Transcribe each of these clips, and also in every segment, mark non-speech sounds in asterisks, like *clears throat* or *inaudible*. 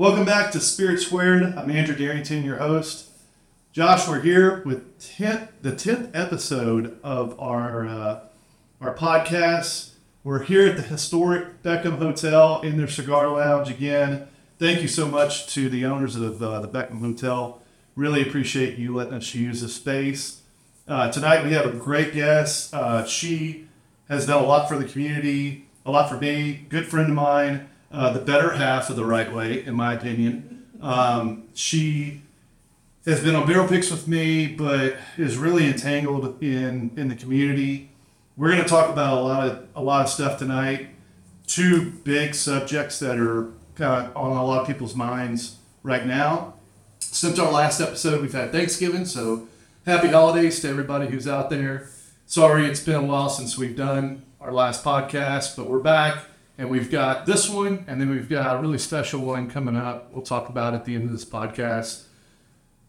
Welcome back to Spirit Squared. I'm Andrew Darrington, your host. Josh, we're here with 10th, the 10th episode of our, uh, our podcast. We're here at the historic Beckham Hotel in their cigar lounge again. Thank you so much to the owners of uh, the Beckham Hotel. Really appreciate you letting us use the space. Uh, tonight we have a great guest. Uh, she has done a lot for the community, a lot for me, good friend of mine, uh, the better half of the Wright Way, in my opinion. Um, she has been on barrel picks with me, but is really entangled in in the community. We're going to talk about a lot of a lot of stuff tonight. Two big subjects that are kind of on a lot of people's minds right now. Since our last episode, we've had Thanksgiving, so happy holidays to everybody who's out there. Sorry, it's been a while since we've done our last podcast, but we're back and we've got this one, and then we've got a really special one coming up. We'll talk about at the end of this podcast.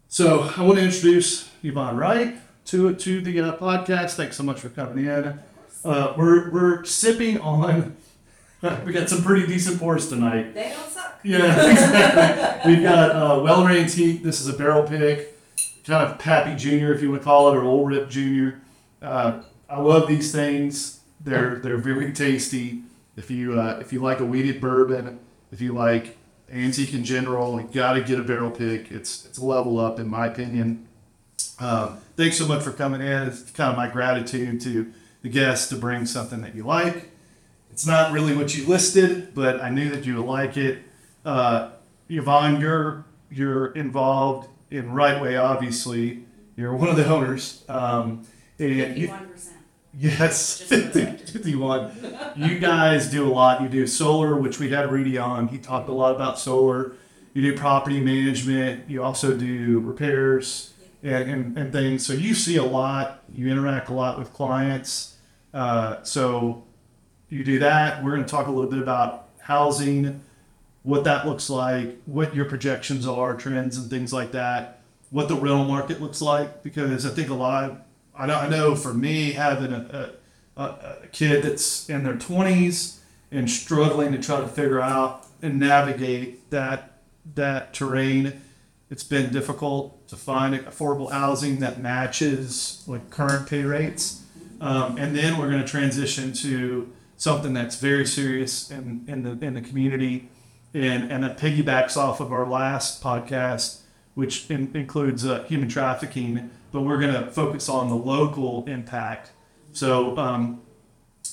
So I want to introduce Yvonne Wright to to the uh, podcast. Thanks so much for coming in. Uh, we're we're sipping on. *laughs* we got some pretty decent pours tonight. They don't suck. Yeah, exactly. We've got uh, Weller Antique. This is a barrel pick, kind of Pappy Junior, if you would call it, or Old Rip Junior. Uh, I love these things. They're they're very tasty. If you uh, if you like a wheated bourbon, if you like antique in general, you got to get a barrel pick. It's it's a level up in my opinion. Um, thanks so much for coming in. It's kind of my gratitude to the guests to bring something that you like. It's not really what you listed, but I knew that you would like it. Uh, Yvonne, you're you're involved in Wright Way, obviously. You're one of the owners. Um, and Fifty-one percent. Yes, *laughs* Just one second. 51. You guys do a lot. You do solar, which we had Rudy on. He talked a lot about solar. You do property management. You also do repairs and, and, and things. So you see a lot. You interact a lot with clients. Uh, so you do that. We're going to talk a little bit about housing, what that looks like, what your projections are, trends, and things like that. What the rental market looks like, because I think a lot of I know, I know for me, having a, a, a kid that's in their 20s and struggling to try to figure out and navigate that that terrain, it's been difficult to find affordable housing that matches like current pay rates. Um, and then we're going to transition to something that's very serious in, in the in the community, and and it piggybacks off of our last podcast, which in, includes uh, human trafficking. But we're going to focus on the local impact. So um,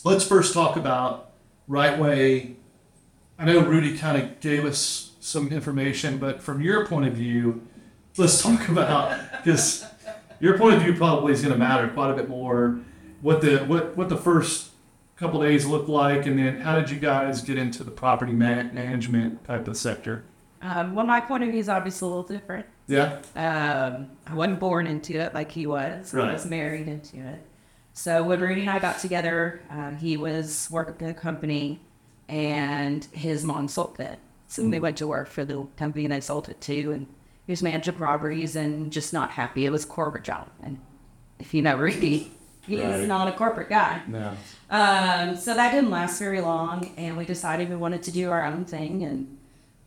let's first talk about Wright Way. I know Rudy kind of gave us some information, but from your point of view, let's talk *laughs* about because your point of view probably is going to matter quite a bit more. What the what what the first couple days looked like, and then how did you guys get into the property man- management type of sector? Um, well, my point of view is obviously a little different. Yeah, Um, I wasn't born into it like he was. I was married into it. So when Rudy and I got together, um, he was working at a company, and his mom sold it. So Hmm. they went to work for the company, and they sold it too. And he was managing properties and just not happy. It was a corporate job, and if you know Rudy, he's Right. not a corporate guy. no, Um, so that didn't last very long, and we decided we wanted to do our own thing. And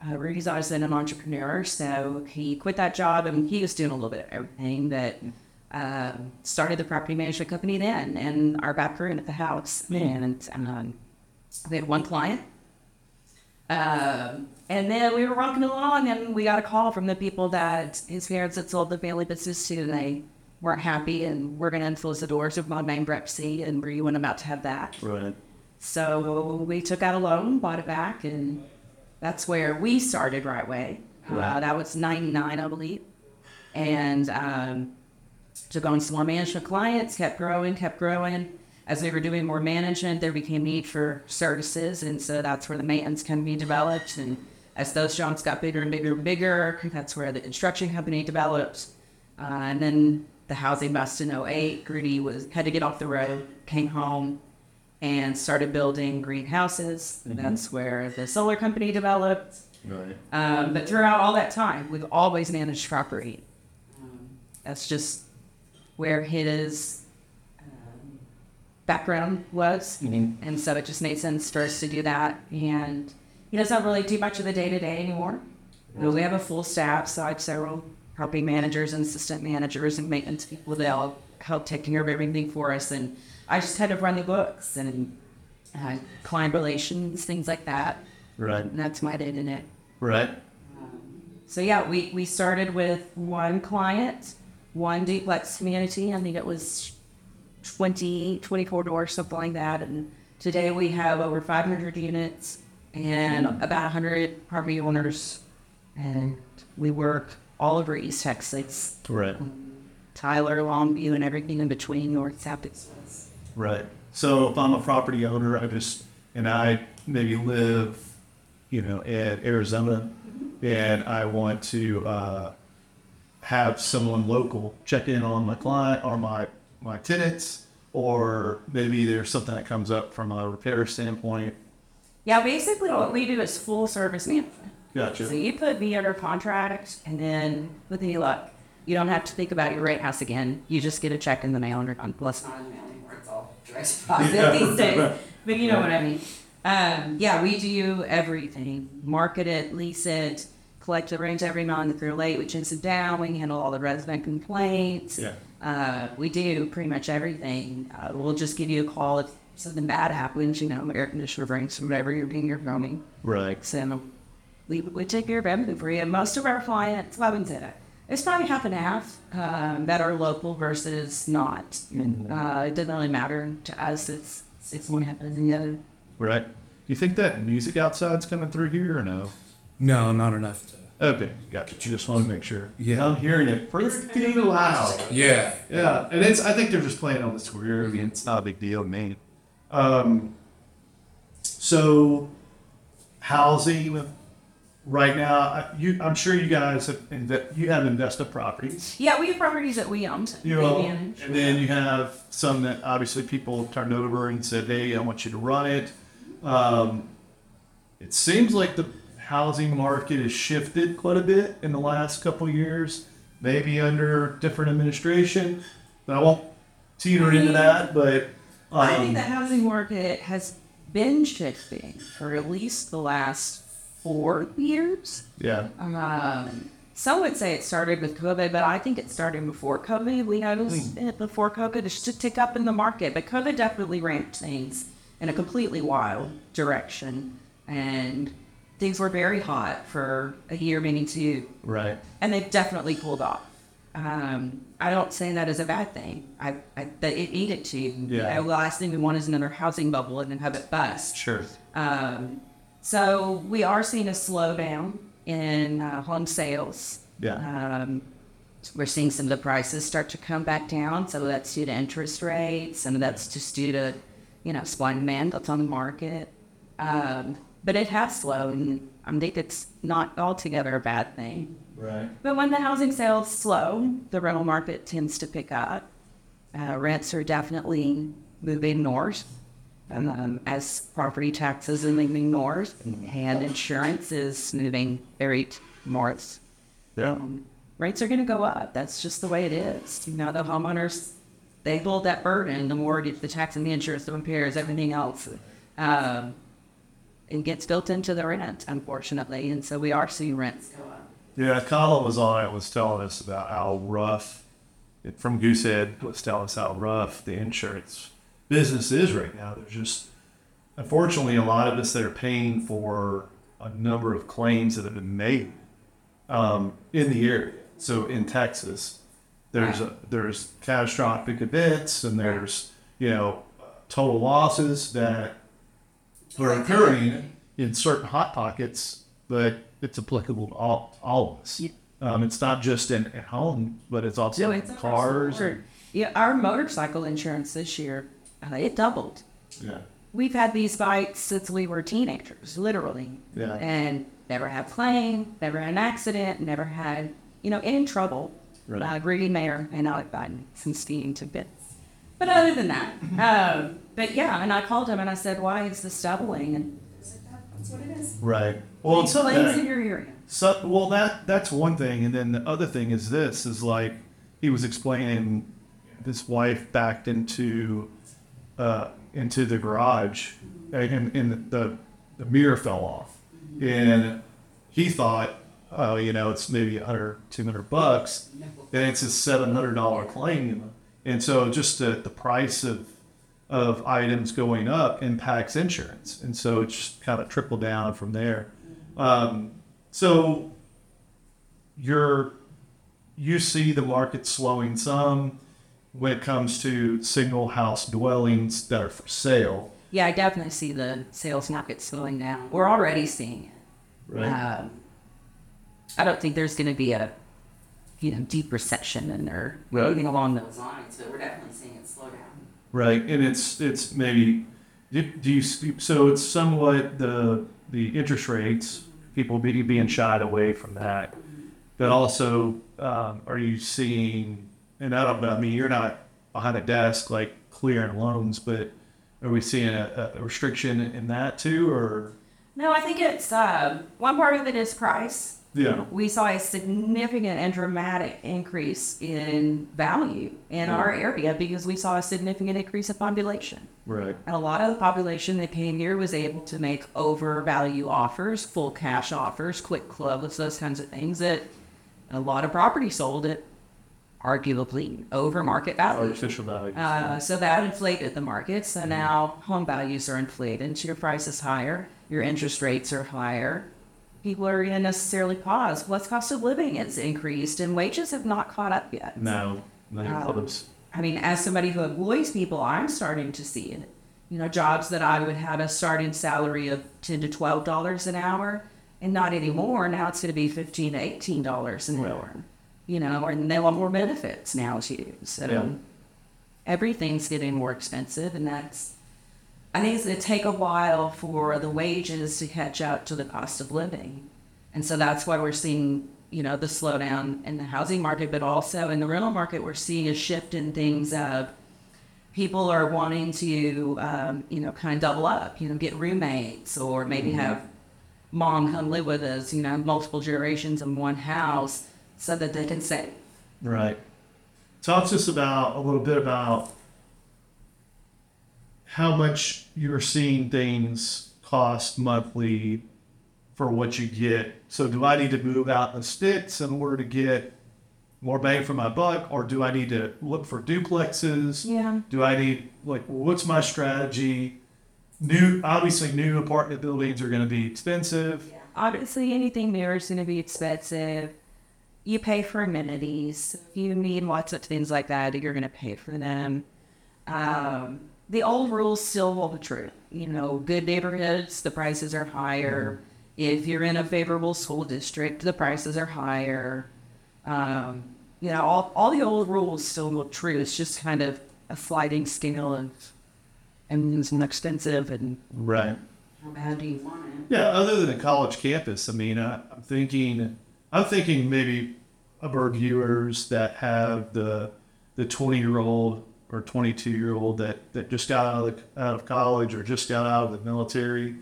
uh, Rudy's always been an entrepreneur, so he quit that job, and he was doing a little bit of everything. That um, started the property management company then, and our back room at the house. And um, we had one client. Um, and then we were walking along, and we got a call from the people that his parents had sold the family business to, and they weren't happy, and we're going to influence the doors of my bankruptcy, and we weren't about to have that. right, So we took out a loan, bought it back, and that's where we started Wright Way. Uh, that was 99, I believe. And um, took on some more management clients, kept growing, kept growing. As we were doing more management, there became need for services, and so that's where the maintenance can be developed. And as those jobs got bigger and bigger and bigger, that's where the construction company developed. Uh, and then the housing bust in 08. Rudy was had to get off the road, came home, and started building greenhouses. And That's where the solar company developed. right, Um, but throughout all that time, we've always managed property. Um, that's just where his um, background was. Mm-hmm. And so it just made sense for us to do that. And he doesn't really do much of the day to day anymore. We have a full staff, so I have several property managers and assistant managers and maintenance people that'll help take care of everything for us. And I just had to run the books and uh, client relations, things like that. Right. And that's my day to day. Right. So yeah, we, we started with one client, one duplex community. I think it was 20, 24 doors, something like that. And today we have over 500 units and about 100 property owners. And we work all over East Texas, Right. Tyler, Longview, and everything in between, north, south. Right. So if I'm a property owner, I just and I maybe live, you know, in Arizona, and I want to uh, have someone local check in on my client or my my tenants, or maybe there's something that comes up from a repair standpoint. Yeah, basically what we do is full service management. Gotcha. So you put me under contract, and then with any luck, you don't have to think about your rate house again. You just get a check in the mail under contract. Direct deposit these days. *laughs* But you know what I mean. Um, yeah, we do everything. Market it, lease it, collect the rent every month. If they're late, we chase it down. We handle all the resident complaints. Yeah. Uh, we do pretty much everything. Uh, we'll just give you a call if something bad happens. You know, air conditioner breaks, whatever you're being you're filming. Right. So we, we take care of everything for you. And most of our clients, well, I wouldn't say that. It's probably half and half um, that are local versus not. Uh, it doesn't really matter to us. It's it's one happens than the other. Right. Do you think that music outside's coming through here or no? No, not enough. To, Okay, gotcha. You just want to make sure. Yeah. I'm hearing it pretty loud. yeah. Yeah, and it's. I think they're just playing on the square. I mean, it's not a big deal to me. Um, so housing right now, I- you. I'm sure you guys have. Inve- you have invested properties. Yeah, we have properties that we own. You we manage. and then you have some that obviously people turned over and said, "Hey, I want you to run it." Um, it seems like the housing market has shifted quite a bit in the last couple of years, maybe under different administration. But I won't teeter into that. But um, I think the housing market has been shifting for at least the last four years. yeah, Um, some would say it started with COVID, but I think it started before COVID. We noticed it before COVID it's to tick up in the market, but COVID definitely ramped things in a completely wild direction, and things were very hot for a year, maybe two, right, and they've definitely pulled off. Um, I don't say that as a bad thing. I, I that it needed to. Yeah. The last thing we want is another housing bubble and then have it bust. sure, Um, so we are seeing a slowdown in uh, home sales. Yeah. Um, we're seeing some of the prices start to come back down. Some of that's due to interest rates. Some of that's just due to, you know, supply and demand that's on the market. Um, but it has slowed, and I think it's not altogether a bad thing. right, But when the housing sales slow, the rental market tends to pick up. Uh, rents are definitely moving north, um, as property taxes are moving north, and insurance is moving very north. yeah, Um, rates are going to go up. That's just the way it is. You know, the homeowners they hold that burden. The mortgage, the tax, and the insurance, the repairs, everything else. Um, it gets built into the rent, unfortunately, and so we are seeing rents go up. yeah. Colin was on it was telling us about how rough. From Goosehead was telling us how rough the insurance business is right now. There's just unfortunately a lot of us that are paying for a number of claims that have been made um, in the area. So in Texas, there's a, there's catastrophic events and there's you know total losses that are occurring in certain hot pockets, but it's applicable to all, all of us. Yeah. Um, it's not just in at home, but it's also So in it's cars. Sure. Yeah, our motorcycle insurance this year, uh, it doubled. Yeah. We've had these bikes since we were teenagers, literally. Yeah. And never had claim, never had an accident, never had, you know, any trouble. Right. Uh, Rudy Mayer and Alec Biden since speeding to bits. But other than that, um, but yeah, and I called him and I said, why is this doubling? And that's what it is. Right. Well, it's in your area. So, well, that that's one thing, and then the other thing is this: is like he was explaining, his wife backed into, uh, into the garage, and, and the the mirror fell off, and he thought oh, you know, it's maybe a hundred, two hundred bucks, and it's a seven hundred dollar claim. And so just the, the price of of items going up impacts insurance. And so it's just kind of trickle down from there. Um, so you're you see the market slowing some when it comes to single house dwellings that are for sale. Yeah, I definitely see the sales market slowing down. We're already seeing it. Um, I don't think there's going to be a you know deep recession in there Right. anything along those lines, but we're definitely seeing it slow down. Right, and it's it's maybe do, do you so it's somewhat the the interest rates people be, being shied away from that, but also um, are you seeing and I don't know I mean you're not behind a desk like clearing loans, but are we seeing a, a restriction in that too or No, I think it's uh, one part of it is price. yeah We saw a significant and dramatic increase in value in our area because we saw a significant increase in population. right And a lot of the population that came here was able to make over value offers, full cash offers, quick close, those kinds of things that a lot of property sold at arguably over market value. artificial value Uh, so that inflated the market. So now home values are inflated. So your price is higher, your interest rates are higher. People are going to necessarily pause. What's cost of living has increased, and wages have not caught up yet. no no Um, I mean, as somebody who employs people, I'm starting to see it. You know, jobs that I would have a starting salary of ten to twelve dollars an hour, and not anymore. Now it's going to be fifteen to eighteen dollars an hour. You know, and they want more benefits now too. So Yeah. everything's getting more expensive, and that's. I think it's going to take a while for the wages to catch up to the cost of living, and so that's why we're seeing you know the slowdown in the housing market, but also in the rental market, we're seeing a shift in things of people are wanting to um, you know kind of double up, you know, get roommates or maybe have mom come live with us, you know, multiple generations in one house, so that they can save. Right. Talk to us about a little bit about how much you're seeing things cost monthly for what you get. So, do I need to move out the sticks in order to get more bang for my buck, or do I need to look for duplexes? Yeah. Do I need like what's my strategy? New, obviously, new apartment buildings are going to be expensive. Yeah. Obviously, anything new is going to be expensive. You pay for amenities. If you need lots of things like that. You're going to pay for them. Um, the old rules still hold true. You know, good neighborhoods, the prices are higher. If you're in a favorable school district, the prices are higher. Um, you know, all, all the old rules still hold true. It's just kind of a sliding scale of and it's expensive and Right. how bad do you want it? Yeah, other than a college campus, I mean, I, I'm thinking, I'm thinking maybe of our viewers that have the the 20 year old or 22 year old that, that just got out of the, out of college or just got out of the military,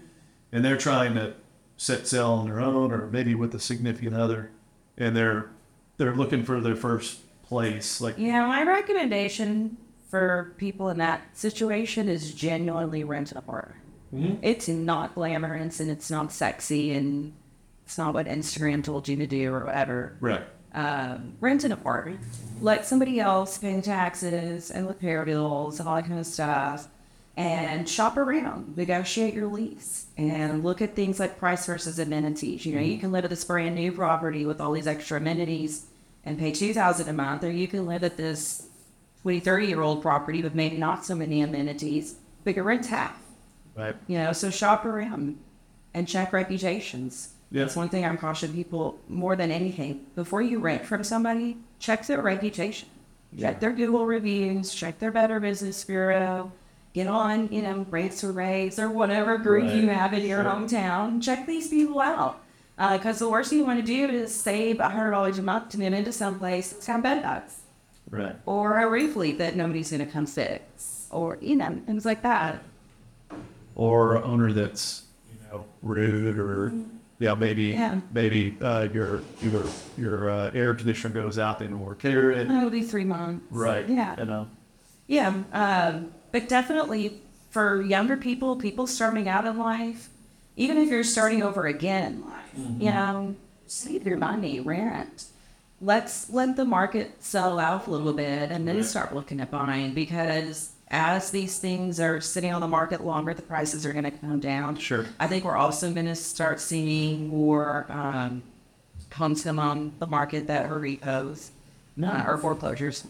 and they're trying to set sail on their own or maybe with a significant other, and they're they're looking for their first place. Like, Yeah, my recommendation for people in that situation is genuinely rent an apartment. Mm-hmm. It's not glamorous and it's not sexy and it's not what Instagram told you to do or whatever. right, Um, rent an apartment. Let somebody else pay the taxes and the repair bills and all that kind of stuff. And shop around, negotiate your lease, and look at things like price versus amenities. You know, you can live at this brand new property with all these extra amenities and pay two thousand a month, or you can live at this 20, 30 year old property with maybe not so many amenities, but your rent's half. right, You know, so shop around and check reputations. Yeah. That's one thing I'm cautioning people more than anything. Before you rent from somebody, check their reputation. Check their Google reviews, check their Better Business Bureau, get on, you know, Rates or Rates or whatever group you have in your Sure. hometown. Check these people out. Uh, because the worst thing you want to do is save $100 a month to move into someplace that's got bed bugs right. or a roof leak that nobody's going to come fix or, you know, things like that. or owner that's you know rude or mm-hmm. Yeah maybe Yeah. maybe uh, your your your uh, air conditioner goes out they don't repair it It'll be three months. right Yeah. you know Yeah. Um, but definitely for younger people, people starting out in life, even if you're starting over again in life, you know, save your money, rent. Let's let the market settle out a little bit and then start looking at buying because as these things are sitting on the market longer, the prices are going to come down. Sure. I think we're also going to start seeing more um, homes come on the market that are repos, uh, or foreclosures.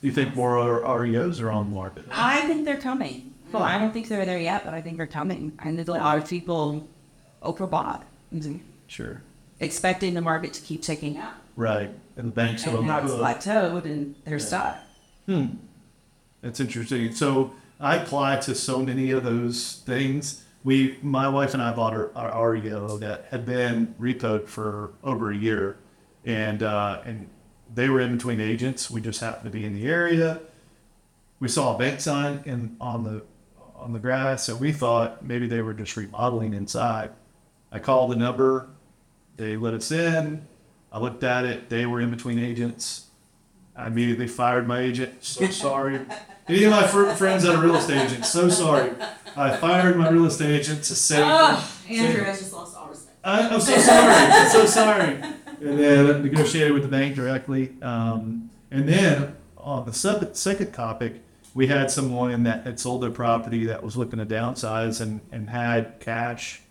Do you think more REOs are on the market? I think they're coming. Well, I don't think they're there yet, but I think they're coming. And there's a lot of people overbought, Sure. expecting the market to keep ticking up. Right. And the banks have And now it's plateaued and they're stuck. That's interesting. So I apply to so many of those things. We, my wife and I bought our, our REO that had been repoed for over a year, and uh, and they were in between agents. We just happened to be in the area. We saw a bank sign in on the on the grass, so we thought maybe they were just remodeling inside. I called the number. They let us in. I looked at it. They were in between agents. I immediately fired my agent. So sorry. Any of my fr- friends that are real estate agents, so sorry. I fired my real estate agent to say, Andrew has just lost all respect. I, I'm so sorry. I'm so sorry. And then I negotiated with the bank directly. Um, and then on the sub- second topic, we had someone that had sold their property that was looking to downsize and, and had cash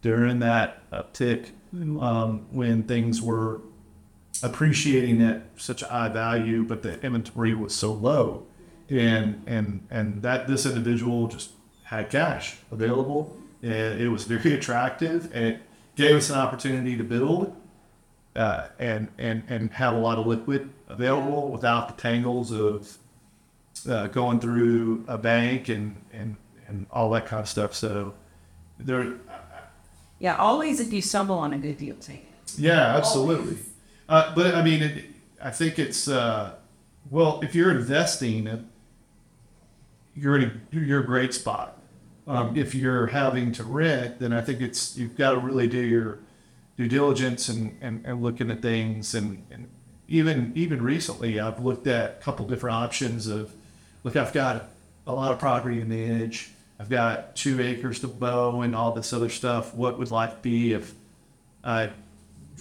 during that uptick um, when things were appreciating at such a high value, but the inventory was so low. And and and that this individual just had cash available and it was very *laughs* attractive and it gave us an opportunity to build uh, and and and have a lot of liquid available without the tangles of uh, going through a bank and and and all that kind of stuff. So there, Yeah, always if you stumble on a good deal, take it. yeah, absolutely. Uh, but I mean, it, I think it's uh, well, if you're investing, you're in a you're a great spot. Um, if you're having to rent, then I think it's you've got to really do your due diligence and, and, and looking at things and, and even even recently I've looked at a couple different options of look I've got a lot of property in the edge. I've got two acres to bow and all this other stuff. What would life be if I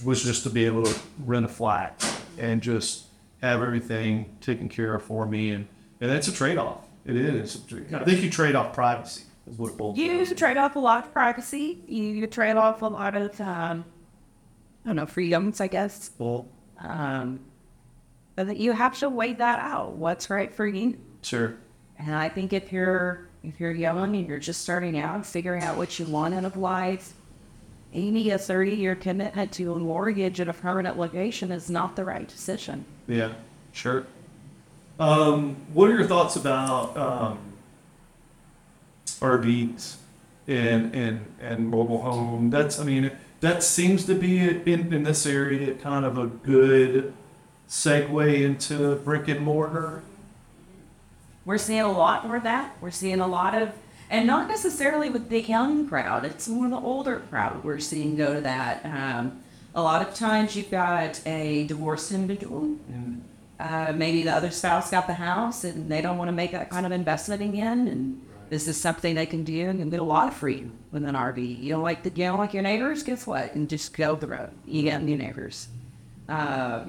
was just to be able to rent a flat and just have everything taken care of for me and and that's a trade off. It is. I think you trade off privacy is what it boils You trade off a lot of privacy. You, you trade off a lot of, um, I don't know, freedoms, I guess. Well, Um, but you have to weigh that out. What's right for you? sure. And I think if you're if you're young and you're just starting out, figuring out what you want out of life, maybe a 30 year commitment to a mortgage at a permanent location is not the right decision. Yeah, sure. Um, what are your thoughts about um, RVs and and and mobile home? That's I mean that seems to be in in this area kind of a good segue into brick and mortar. We're seeing a lot more of that. We're seeing a lot of, and not necessarily with the young crowd. It's more the older crowd we're seeing go to that. Um, a lot of times you've got a divorced individual. Uh, maybe the other spouse got the house and they don't want to make that kind of investment again. And this is something they can do and can get a lot of freedom with an RV. You don't like the, you don't like your neighbors? Guess what? And just go the road. You get new neighbors. Uh,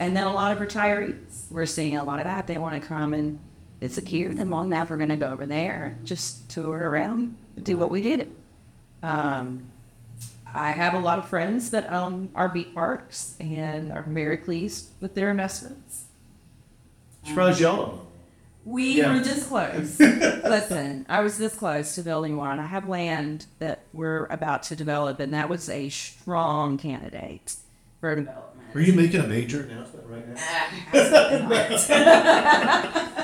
and then a lot of retirees. We're seeing a lot of that. They want to come and it's a then long now we're going to go over there, just tour around, do what we did. Um, I have a lot of friends that own RV parks and are very pleased with their investments. Surprised y'all. We Yeah. were this close. *laughs* Listen, I was this close to building one. I have land that we're about to develop, and that was a strong candidate for development. Are you making a major announcement right now? *laughs* *laughs*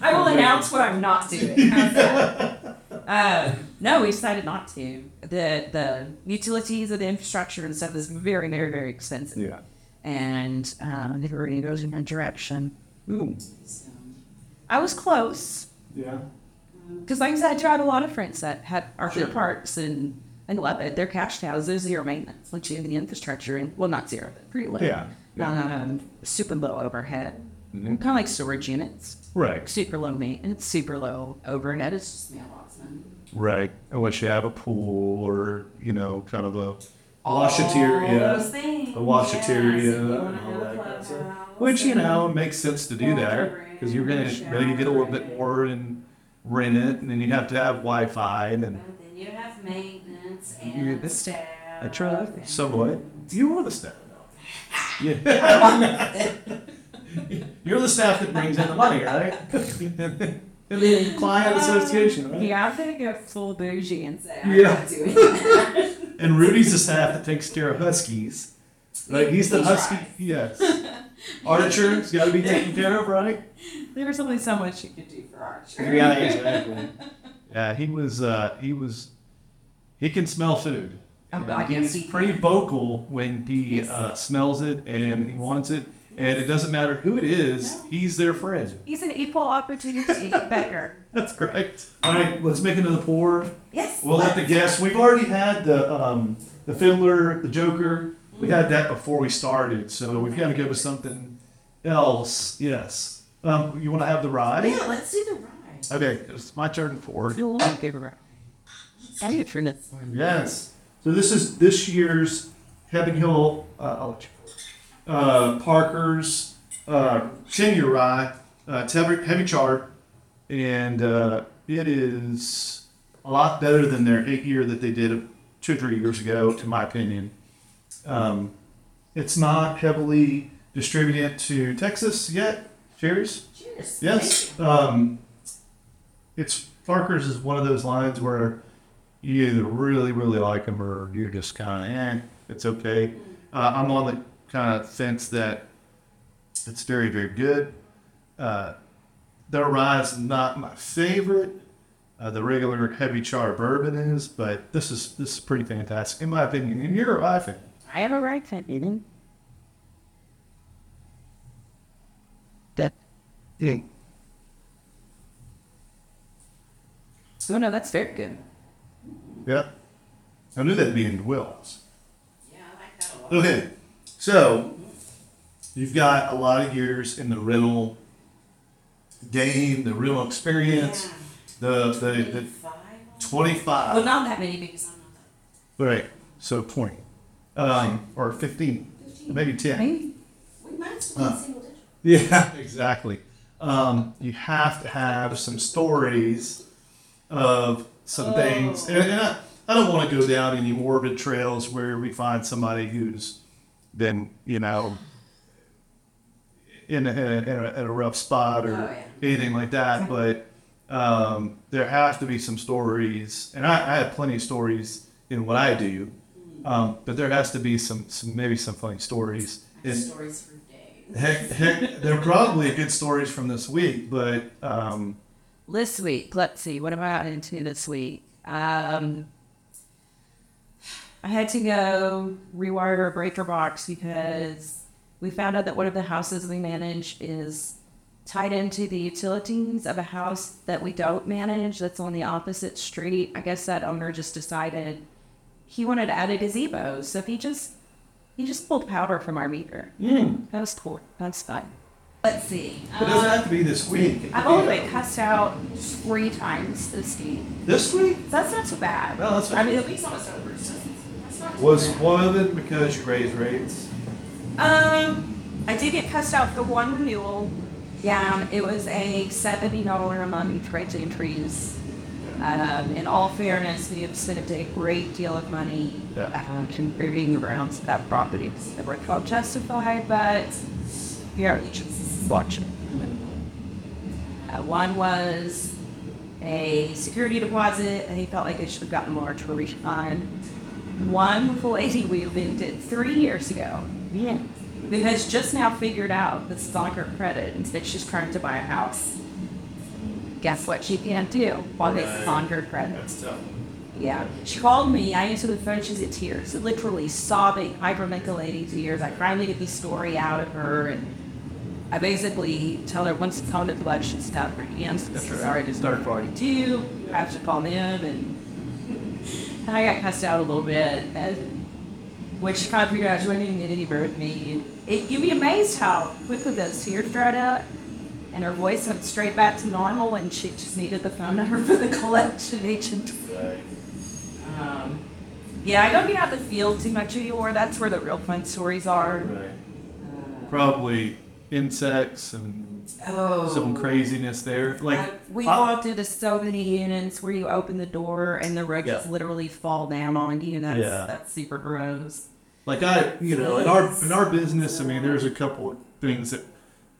I will announce what I'm not doing. *laughs* How's that? Uh, no, we decided not to. The the utilities of the infrastructure and stuff is very, very, very expensive. Yeah. And um, it already goes in that direction. So, I was close Yeah. because, like I said, I tried a lot of friends that had RV parks and and love it. They're cash cows. There's zero maintenance. Once you have the infrastructure, and well, not zero, but pretty low. Yeah, yeah. Um, super low overhead. Mhm. Kind of like storage units Right. super low maintenance, super low overhead. It's just mailbox money. Right. Unless you have a pool or, you know, kind of a washateria, All those things. the washateria, Yes, and all that kind of stuff. Which you and- know makes sense to do that because you're gonna maybe get a little bit more and rent it, and then you have to have Wi-Fi and then then you have maintenance You- and that's- staff. that's right. Somewhat. You are the staff. *laughs* Yeah. You're the staff that brings in the money, right? *laughs* the client association, right? Yeah, I'm gonna go full bougie and say I'm Yeah. not doing that. *laughs* And Rudy's the staff that takes care of huskies. Right? He's the He husky. tries. Yes. Archer's got to be taken care of, right? There's only so much you could do for Archer. Yeah, exactly. Yeah, he was. Uh, he was. He can smell food. Um, I can he's see pretty vocal when he uh, smells it and he wants it, and it doesn't matter who it is. He's their friend. He's an equal opportunity beggar. *laughs* That's correct. All right, let's make another pour. Yes. We'll let the guests. We've already had the um, the fiddler, the joker. We had that before we started, so we've got to give us something else. Yes. Um, you want to have the rye? Yeah, let's do the rye. Okay, it's my turn to pour. You'll love the rye. Thank you for this. Yes. So this is this year's Heaven Hill uh, I'll let you- uh, Parker's uh, ten-year rye. Uh, heavy, heavy char, and uh, it is a lot better than their eight-year that they did two or three years ago, to my opinion. Um, it's not heavily distributed to Texas yet. Cheers. Cheers. Yes. Um, it's Parker's is one of those lines where you either really, really like them or you're just kind of, eh, it's okay. Uh, I'm on the kind of fence that it's very, very good. Uh, their rye is not my favorite. Uh, the regular heavy char bourbon is, but this is this is pretty fantastic in my opinion. And you're a rye fan. I have a right fan, Eden. That. Yeah. Oh no, that's very good. Yeah. I knew that'd be in Will's. Yeah, I like that a lot. Okay, so you've got a lot of years in the rental game, the rental experience, the the, the twenty Well, not that many because I'm not Right. So twenty, um, or fifteen, maybe ten. Maybe. We might still Huh. be single digit. Yeah, *laughs* exactly. Um, you have to have some stories of some things, and, and I, I don't want to go down any morbid trails where we find somebody who's been, you know, in a, in a, in a, rough spot or Oh, yeah. anything like that. But um, there has to be some stories, and I, I have plenty of stories in what I do. Um, but there has to be some, some maybe some funny stories. And- Stories for days. Heck, heck, they're probably good stories from this week, but um, This week, let's see, what am I into this week? Um, I had to go rewire our breaker box because we found out that one of the houses we manage is tied into the utilities of a house that we don't manage that's on the opposite street. I guess that owner just decided he wanted to add a gazebo, so he just he just pulled powder from our meter. Hmm. That was cool. That's fun. Let's see. it doesn't um, have to be this week. I've only been cussed out three times this week. This week That's not so bad. Well, that's I mean, at least on a sober. so That's not too was bad. one of it because you raised rates. Um, I did get cussed out for one renewal. Yeah, it was a seventy dollar a month rate increase. Um, in all fairness, we have spent a great deal of money Yeah. uh, improving the grounds of that property. That were felt justified, but yeah, just watch it. Uh, one was a security deposit, and he felt like it should have gotten more to a refund. One with a lady we evicted three years ago. Yeah. Who has just now figured out this is on her credit and that she's trying to buy a house. Guess what she can't do while it's on her credit. tough. Yeah. She called me. I answered the phone. She's in tears, literally sobbing, hyperventilating tears. I finally get the story out of her, and I basically tell her once the comment blood should stop her hands because her already started 42. I have to call them, and I got cussed out a little bit. And which kind of figured out she wasn't even any bird me. It, you'd be amazed how quickly those tears dried up. And her voice went straight back to normal, and she just needed the phone number *laughs* for the collection agent. Um, Yeah, I don't get out the field too much anymore. That's where the real fun stories are. Right. Probably insects and Oh. some craziness there. Like we I- walked into so many units where you open the door and the rugs Yeah. literally fall down on you. That's Yeah. that's super gross. Like I, you know, in our in our business, I mean, there's a couple of things that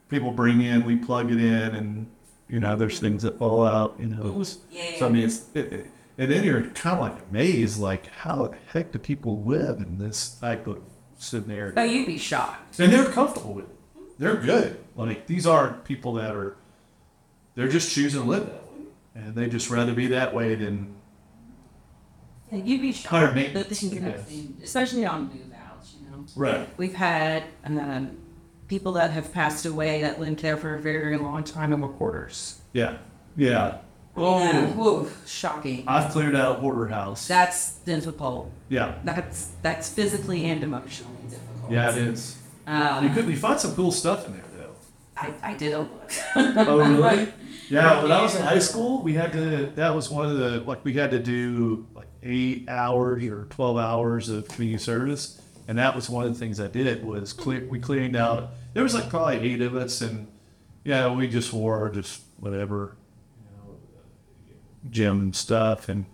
people bring in, we plug it in, and you know, there's things that fall out. You know, It's- so I mean, it's it, it- and then you're kind of like amazed, like how the heck do people live in this type of scenario? Oh, you'd be shocked. and they're comfortable with it. They're good. Like these aren't people that are. They're just choosing to live that way, and they just rather be that way than Yeah, You'd be shocked. The things I I've seen, especially on move outs, you know. right. We've had um, people that have passed away that lived there for a very long time and were quarters. Yeah, yeah. Oh, Yeah, shocking. I've cleared out a hoarder house. That's difficult. Yeah, That's that's physically and emotionally difficult. yeah, it is. You Um, could you find some cool stuff in there. I, I did a look. Oh really? *laughs* Yeah, when I was in high school, we had to. That was one of the like we had to do like eight hours or twelve hours of community service, and that was one of the things I did was clear. We cleaned out. There was like probably eight of us, and yeah, we just wore just whatever, you know, gym and stuff, and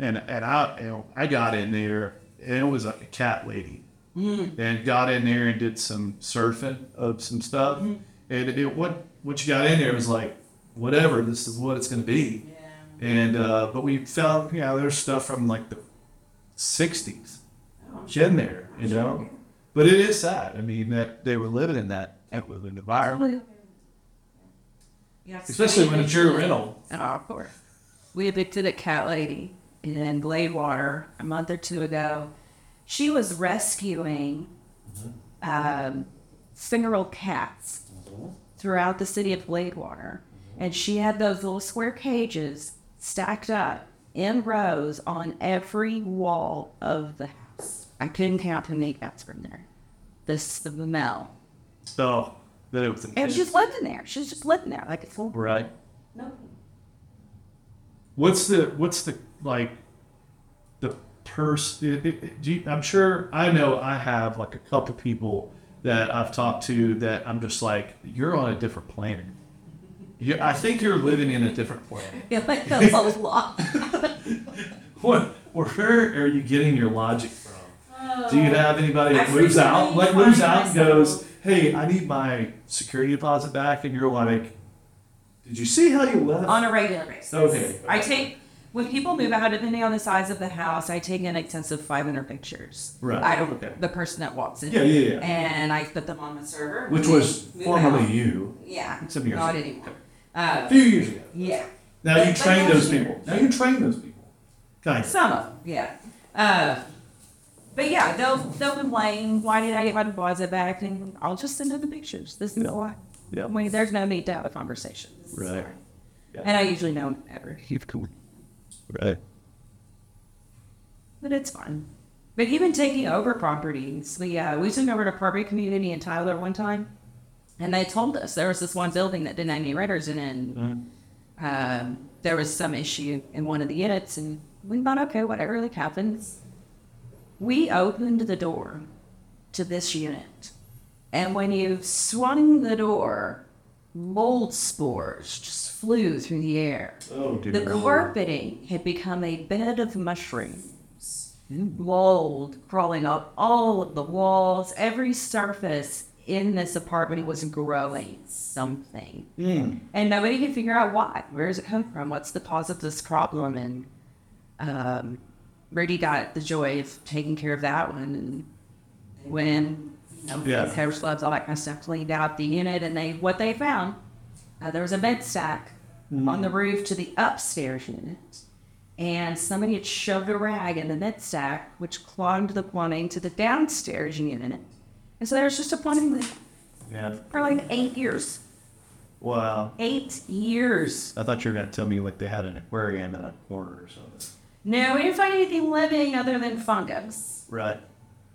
and and I you know I got in there, and it was like a cat lady mm-hmm. and got in there and did some surfing of some stuff. Mm-hmm. And it, what what you got in there was like, whatever, this is what it's going to be. And uh, but we found, you know, there's stuff from like the '60s in there, you know. But it is sad. I mean, that they were living in that environment, Yes. especially when it's your rental. Oh, of course. We evicted a cat lady in Gladewater a month or two ago. She was rescuing um, feral cats throughout the city of Gladewater. And she had those little square cages stacked up in rows on every wall of the house. I couldn't count how many cats were in there. This the Mel. So that it was. And she was just living there. She was just living there like full. right. No. What's the what's the like the person? I'm sure I know I have like a couple people that I've talked to that I'm just like you're on a different planet. You, I think you're living in a different planet. *laughs* Yeah, like that's a lot. *laughs* What? Where are you getting your logic from? Do you uh, have anybody that I moves out, like moves out and goes, "Hey, I need my security deposit back," and you're like, "Did you see how you left?" on a regular basis. Okay. I take when people move out, depending on the size of the house, I take in extensive 500 pictures. Right, I don't okay. the person that walks in. Yeah, yeah, yeah. And I put them on the server. Which was formerly out. you Yeah. Some years Not ago. anymore. Uh, a few years ago. yeah. Now you But- but train now those you- people. Now you train those people. Kind of. Some of them, yeah. Uh, but yeah, they'll they'll complain. Why did I get my deposit back? And I'll just send them the pictures. This is why. Yeah. I mean, there's no need to have a conversation. Right. And I usually know never. You've ever. Right. But it's fun. But even taking over properties, we uh, we took over an apartment community in Tyler one time, and they told us there was this one building that didn't have any renters in it. And, um, there was some issue in one of the units, and we thought, okay, whatever, like happens. We opened the door to this unit, and when you swung the door, mold spores just flew through the air. Oh. The carpeting had become a bed of mushrooms. Mold crawling up all of the walls. Every surface in this apartment was growing something. And nobody could figure out why. Where does it come from? What's the cause of this problem? And um, Brady got the joy of taking care of that one. And when you know, Yeah. slabs, all that kind of stuff, cleaned out the unit, and they what they found, uh, there was a vent stack on the roof to the upstairs unit, and somebody had shoved a rag in the vent stack, which clogged the plumbing to the downstairs unit. And so there was just a plumbing leak Yeah. for like eight years. Wow. Eight years. I thought you were gonna tell me like they had an aquarium in a corner or something. No, we didn't find anything living other than fungus. Right.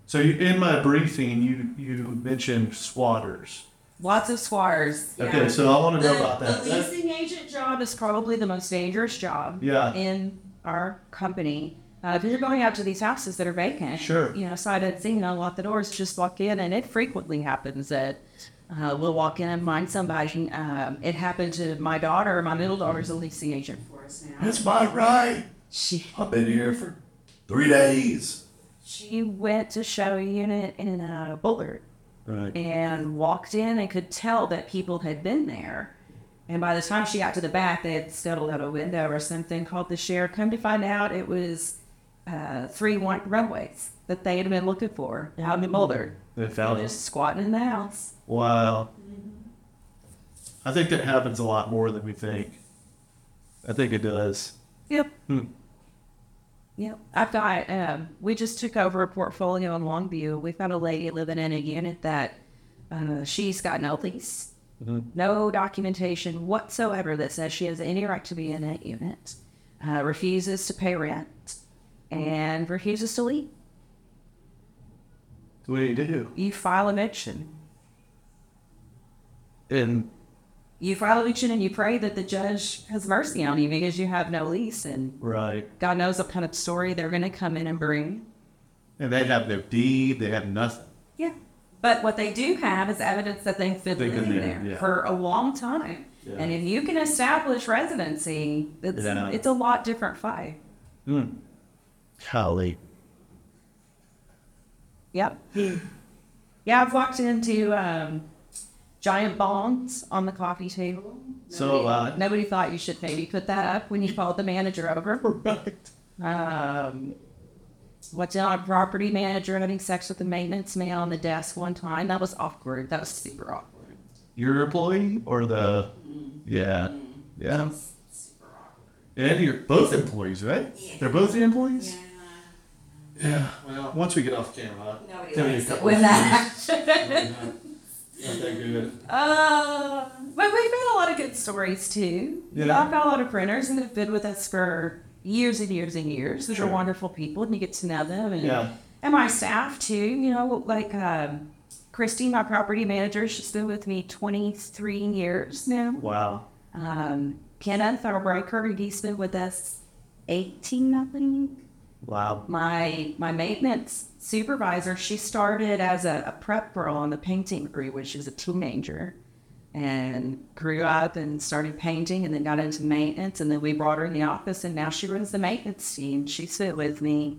So you, in my briefing, you you mentioned swatters. Lots of swars. Okay, so I want to know The, about that. the leasing agent job is probably the most dangerous job Yeah. in our company. Uh, because you're going out to these houses that are vacant. Sure. You know, sight unseen, unlock the doors, just walk in, and it frequently happens that uh, we'll walk in and find somebody. Um, it happened to my daughter. My middle daughter's a leasing agent for us now. That's my right. She I've been here for three days. she went to show a unit in uh, Bullard Right. and walked in and could tell that people had been there. And by the time she got to the back, they had scuttled out a window or something. Called the sheriff. Come to find out, it was uh, three white runways that they had been looking for out in Boulder. They found Just squatting in the house. Wow. I think that happens a lot more than we think. I think it does. Yep. Hmm. Yep. I've got, um, we just took over a portfolio in Longview. We've got a lady living in a unit that uh, she's got no lease, no documentation whatsoever that says she has any right to be in that unit, uh, refuses to pay rent, and refuses to leave. What do you do? You file eviction. And You file eviction and you pray that the judge has mercy on you because you have no lease and right. God knows what kind of story they're going to come in and bring. And they have no deed. They have nothing. Yeah. But what they do have is evidence that they've been living there, yeah. for a long time. Yeah. And if you can establish residency, it's, Yeah. it's a lot different fight. Hmm. Golly. Yep. Yeah, I've walked into um, giant bonds on the coffee table. So, uh, Nobody thought you should maybe put that up when you called the manager over. *laughs* right. Um, what's on a property manager having sex with the maintenance man on the desk one time. That was awkward. That was super awkward. Your employee or the? Yeah. Yeah. Super awkward. And you're both employees, right? Yeah. They're both the employees. Yeah. yeah. Well, once we get off camera, I'll tell you a When that. *laughs* things. Not that good. Uh, but we've got a lot of good stories too. Yeah. I've got a lot of printers that have been with us for years and years and years. Those Sure. are wonderful people, and you get to know them. And, Yeah. and my staff too. You know, like um, Christy, my property manager, she's been with me 23 years now. Wow. Um, Kenneth, our broker, he's been with us 18, I think. Wow. My my maintenance supervisor, she started as a, a prep girl on the painting crew, which is a teenager, and grew up and started painting, and then got into maintenance, and then we brought her in the office, and now she runs the maintenance team. She's been with me,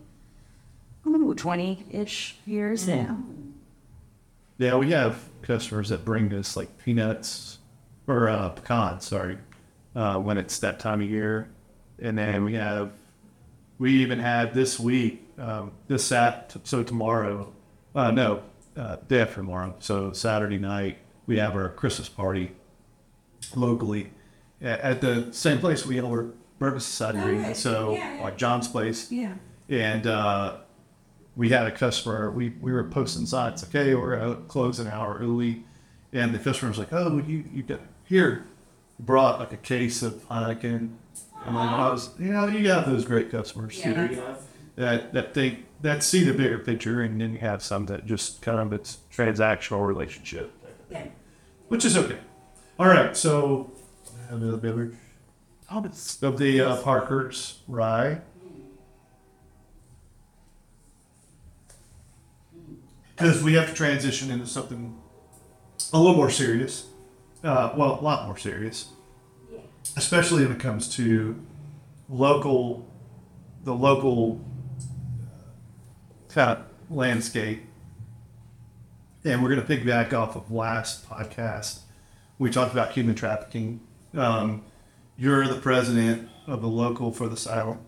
twenty ish years now. Yeah, we have customers that bring us like peanuts or uh, pecans, sorry, uh, when it's that time of year. And then we have, we even had this week, um, this Sat, so tomorrow, uh, no, uh, day after tomorrow, so Saturday night, we have our Christmas party locally at the same place we are Burger Society. Okay. So, Yeah, yeah. like John's place Yeah. and uh, we had a customer. We, we were posting signs, Okay, we're out close an hour early," and the customer was like, "Oh, you you got here." Brought like a case of Heineken. And like, I was, you know, you got those great customers Yeah, too, that's that that think that see the bigger picture, and then you have some that just kind of it's transactional relationship, Yeah. which is okay. All right, so another beverage of the uh, Parkers rye. because we have to transition into something a little more serious. Uh, well, a lot more serious, especially when it comes to local, the local kind of landscape. And we're going to pick back off of last podcast. We talked about human trafficking. Um, you're the president of the local for the silent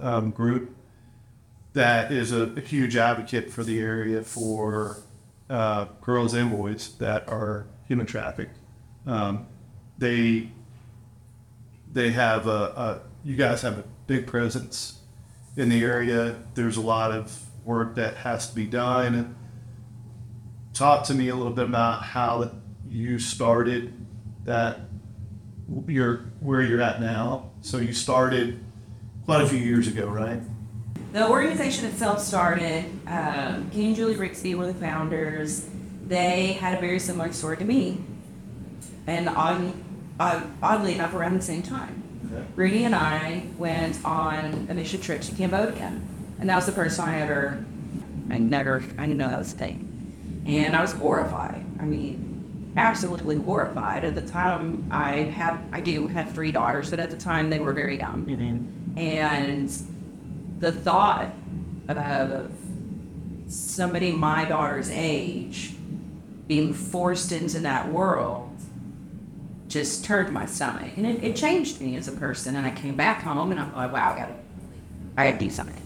um, group that is a, a huge advocate for the area for uh, girls and boys that are human trafficked. Um, they they have a, a you guys have a big presence in the area. There's a lot of work that has to be done. Talk to me a little bit about how you started that you're where you're at now. So you started quite a few years ago, right? The organization itself started, um, and Julie Rixby were the founders. They had a very similar story to me. And odd, odd, oddly enough, around the same time. Okay. Rudy and I went on a mission trip to Cambodia. And that was the first time I ever, I never, I didn't know that was a thing. And I was horrified. I mean, absolutely horrified. At the time, I had, I do have three daughters, but at the time they were very young. And the thought of somebody my daughter's age being forced into that world just turned my stomach. And it, it changed me as a person. And I came back home and I'm like, wow, I gotta, I gotta do something.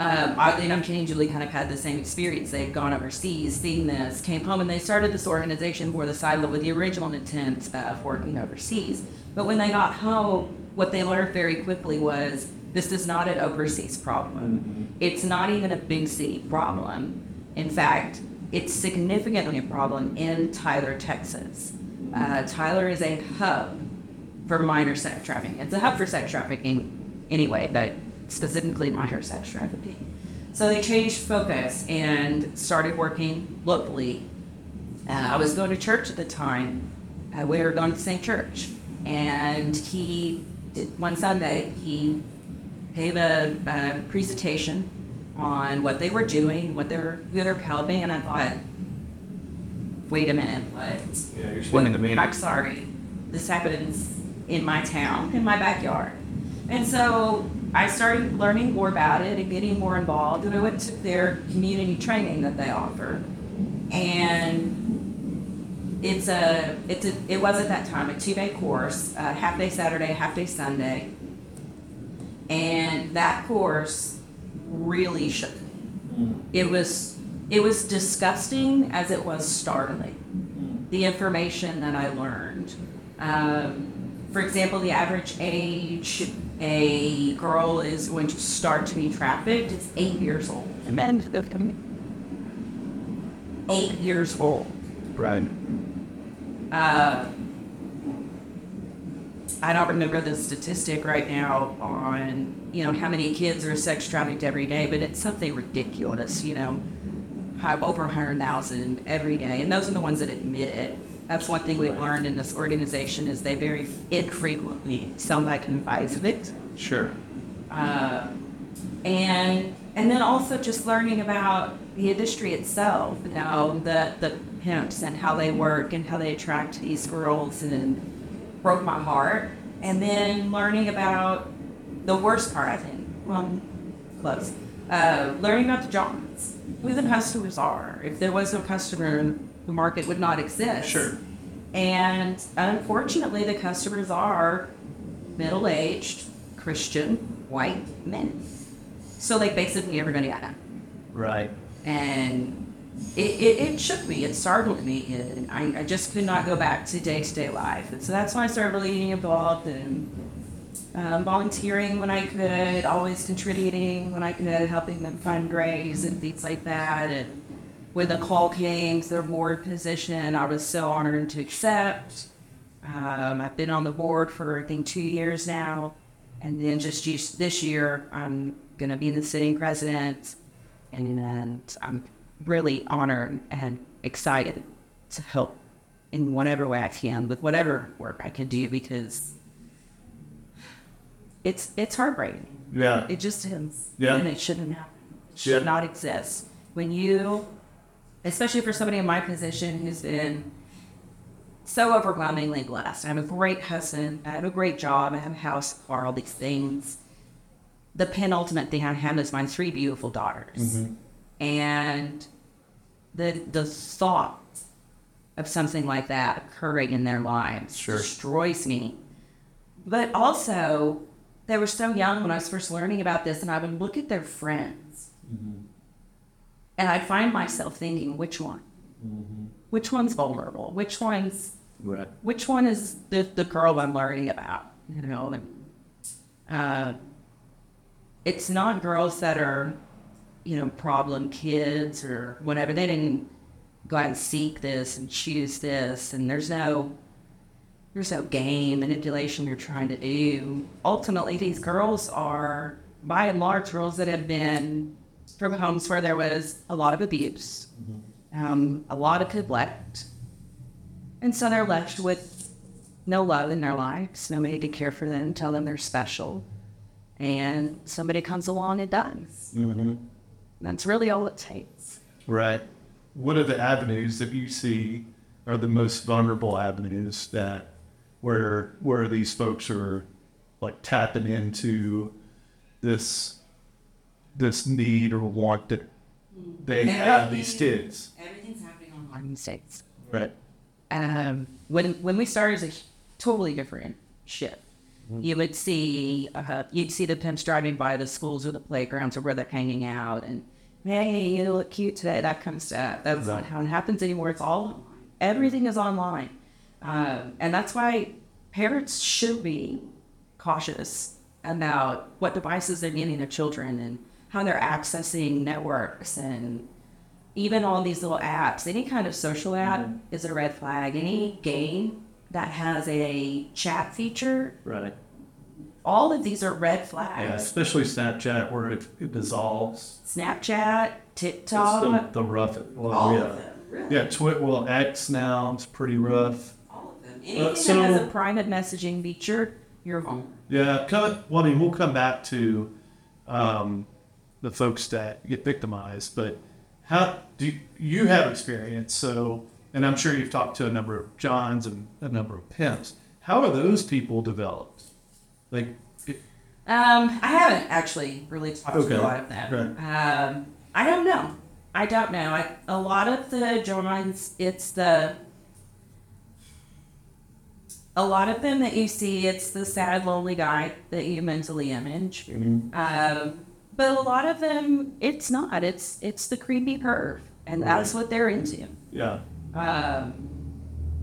Um, oddly enough, Kenny and Julie kind of had the same experience. They'd gone overseas, seen this, came home, and they started this organization for the Silent with the original intent of working overseas. But when they got home, what they learned very quickly was this is not an overseas problem. It's not even a big city problem. In fact, it's significantly a problem in Tyler, Texas. Uh, Tyler is a hub for minor sex trafficking. It's a hub for sex trafficking anyway, but specifically minor sex trafficking. So they changed focus and started working locally. Uh, I was going to church at the time. Uh, we were going to the same church. And he, did, one Sunday, he gave a, a presentation on what they were doing, what they're, who they're helping, and I thought, wait a minute, what? Yeah, you're spending the meeting. I'm sorry. This happens in my town, in my backyard. And so I started learning more about it and getting more involved. And I went to their community training that they offer. And it's a, it's a, it was at that time a two day course, uh, half day Saturday, half day Sunday. And that course really shook me. It was, it was disgusting as it was startling the information that I learned. Um, for example, the average age a girl is going to start to be trafficked is eight years old. Eight years old. Right. Uh, I don't remember the statistic right now on you know how many kids are sex trafficked every day, but it's something ridiculous. You know, have over hundred thousand every day, and those are the ones that admit it. That's one thing we've learned in this organization is they very infrequently somebody confides of it. Sure. Uh, and and then also just learning about the industry itself, you know, the the pimps and how they work and how they attract these girls, and broke my heart. And then learning about the worst part, I think, well, close, uh, learning about the jobs, who the customers are. If there was no customer, the market would not exist. Sure. And unfortunately, the customers are middle aged, Christian, white men. So, like, basically everybody I know. Right. And it, it, it shook me, it startled me, and I, I just could not go back to day to day life. And so that's when I started really getting involved and um, volunteering when I could, always contributing when I could, helping them fundraise and things like that. And when the call came to their board position, I was so honored to accept. Um, I've been on the board for I think two years now, and then just this year I'm going to be the sitting president, and then I'm really honored and excited to help in whatever way I can with whatever work I can do because it's it's heartbreaking. Yeah. It just is. Yeah. And it shouldn't happen. It should Yeah. not exist. When you, especially for somebody in my position who's been so overwhelmingly blessed, I have a great husband, I have a great job, I have a house, car, all these things. The penultimate thing I have is my three beautiful daughters. Mhm. And the the thought of something like that occurring in their lives Sure. destroys me. But also, they were so young when I was first learning about this, and I would look at their friends, and I'd find myself thinking, which one? Which one's vulnerable? Which one's Right. which one is the, the girl I'm learning about? You know, and, uh, it's not girls that are, you know, problem kids or whatever. They didn't go out and seek this and choose this, and there's no there's no game manipulation you're trying to do. Ultimately, these girls are, by and large, girls that have been from homes where there was a lot of abuse, um, a lot of neglect, and so they're left with no love in their lives, nobody to care for them, tell them they're special. and somebody comes along and does. That's really all it takes. Right. What are the avenues that you see are the most vulnerable avenues that where where these folks are like tapping into this this need or want that they have these kids. Everything's happening online these days. Right. um, when when we started, it was a totally different ship. You would see uh, you'd see the pimps driving by the schools or the playgrounds or where they're hanging out, and hey, you look cute today, that kind of stuff. That's not how it happens anymore. It's all everything is online, um, and that's why parents should be cautious about what devices they're getting their children and how they're accessing networks and even on these little apps, any kind of social app is a red flag. Any game that has a chat feature, Right. all of these are red Yeah, flags. especially Snapchat where it, it dissolves. Snapchat, TikTok, the, the rough. Well, all yeah. of them. Really. Yeah, Twi- well, X now it's pretty rough. All of them. Anything so- that has a private messaging feature, you're vulnerable. Yeah, come, well, I mean, we'll come back to um, the folks that get victimized, but how do you, you have experience? So, and I'm sure you've talked to a number of Johns and a number of pimps. How are those people developed? Like, it, Um, I haven't actually really talked Okay. to a lot of them. Um, I don't know. I don't know. I, a lot of the Jones, it's the a lot of them that you see, it's the sad, lonely guy that you mentally image. Um, but a lot of them, it's not. It's it's the creepy perv, and that's what they're into. yeah, Um,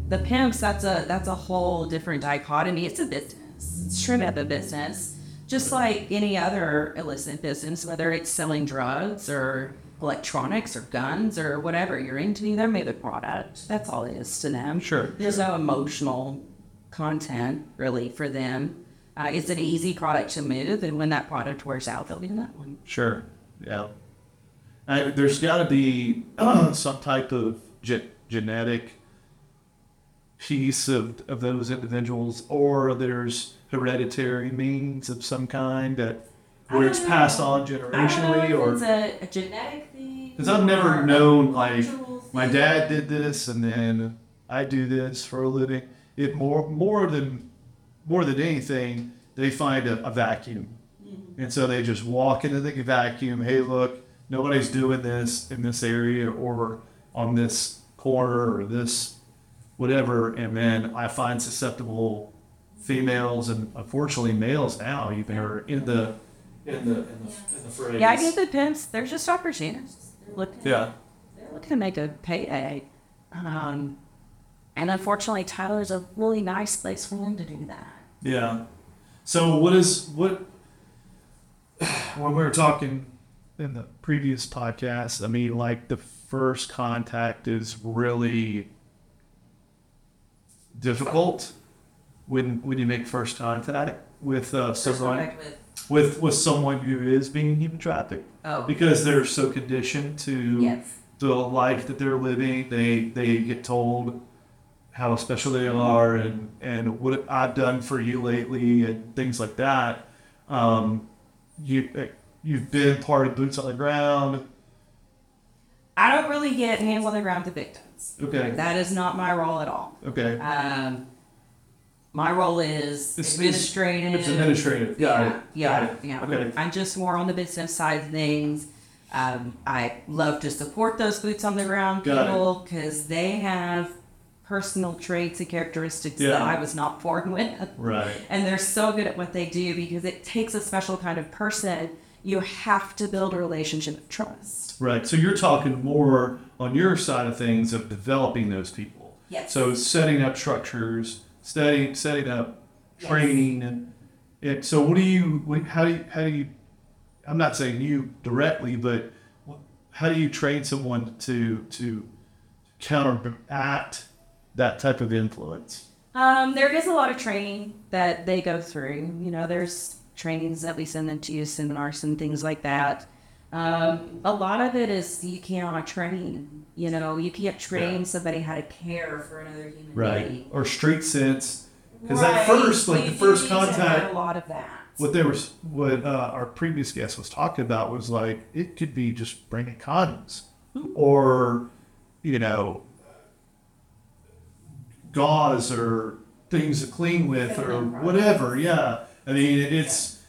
the pimps, that's a that's a whole different dichotomy. It's a business. It's straight up a business, just like any other illicit business, whether it's selling drugs or electronics or guns or whatever you're into. They're made a product. That's all it is to them. Sure. There's no emotional content really for them. Uh, it's an easy product to move, and when that product wears out, they'll do that one. sure, yeah. I, there's got to be *clears throat* some type of ge- genetic piece of, of those individuals, or there's hereditary means of some kind that where it's passed on generationally, or it's a, a genetic thing. because I've never known like my dad did this and then I do this for a living. It more more than more than anything, they find a, a vacuum, and so they just walk into the vacuum. Hey, look, nobody's doing this in this area or on this corner or this whatever, and then I find susceptible females and unfortunately males now even are in the in the in the, in the phrase. Yeah, I get the pimps. They're just opportunists. They're looking, Yeah. they're looking to make a payday. Um, and unfortunately, Tyler's a really nice place for them to do that. Yeah. So what is what when we were talking in the previous podcast, I mean like the first contact is really difficult when when you make first contact with uh, someone with with someone who is being human trafficked Oh, because they're so conditioned to yes. the life that they're living. They they get told how special they are and and what I've done for you lately and things like that. Um, you uh, you've been part of boots on the ground. I don't really get hands on the ground to victims. Okay. That is not my role at all. Okay. Um, my role is It's- administrative. It's administrative. Got it. Yeah, yeah. Okay. I'm just more on the business side of things. Um, I love to support those boots on the ground Got people because they have personal traits and characteristics that I was not born *laughs* with. Right. And they're so good at what they do because it takes a special kind of person. You have to build a relationship of trust. Right. So you're talking more on your side of things of developing those people. Yes. So setting up structures, setting setting up Yes. training, and it, so what do you? How do you? How do you? I'm not saying you directly, but how do you train someone to to counteract that type of influence? Um, there is a lot of training that they go through. You know, there's trainings that we send them to, you, seminars and things like that. Um, a lot of it is you cannot train. You know, you can't train Yeah. somebody how to care for another human being. Right? Or street sense. Because Right, at first, like the first need to have contact, a lot of that. what they were, what uh, our previous guest was talking about was like it could be just bringing condoms, or you know, gauze or things to clean with or Feminine products. whatever. Yeah, I mean it's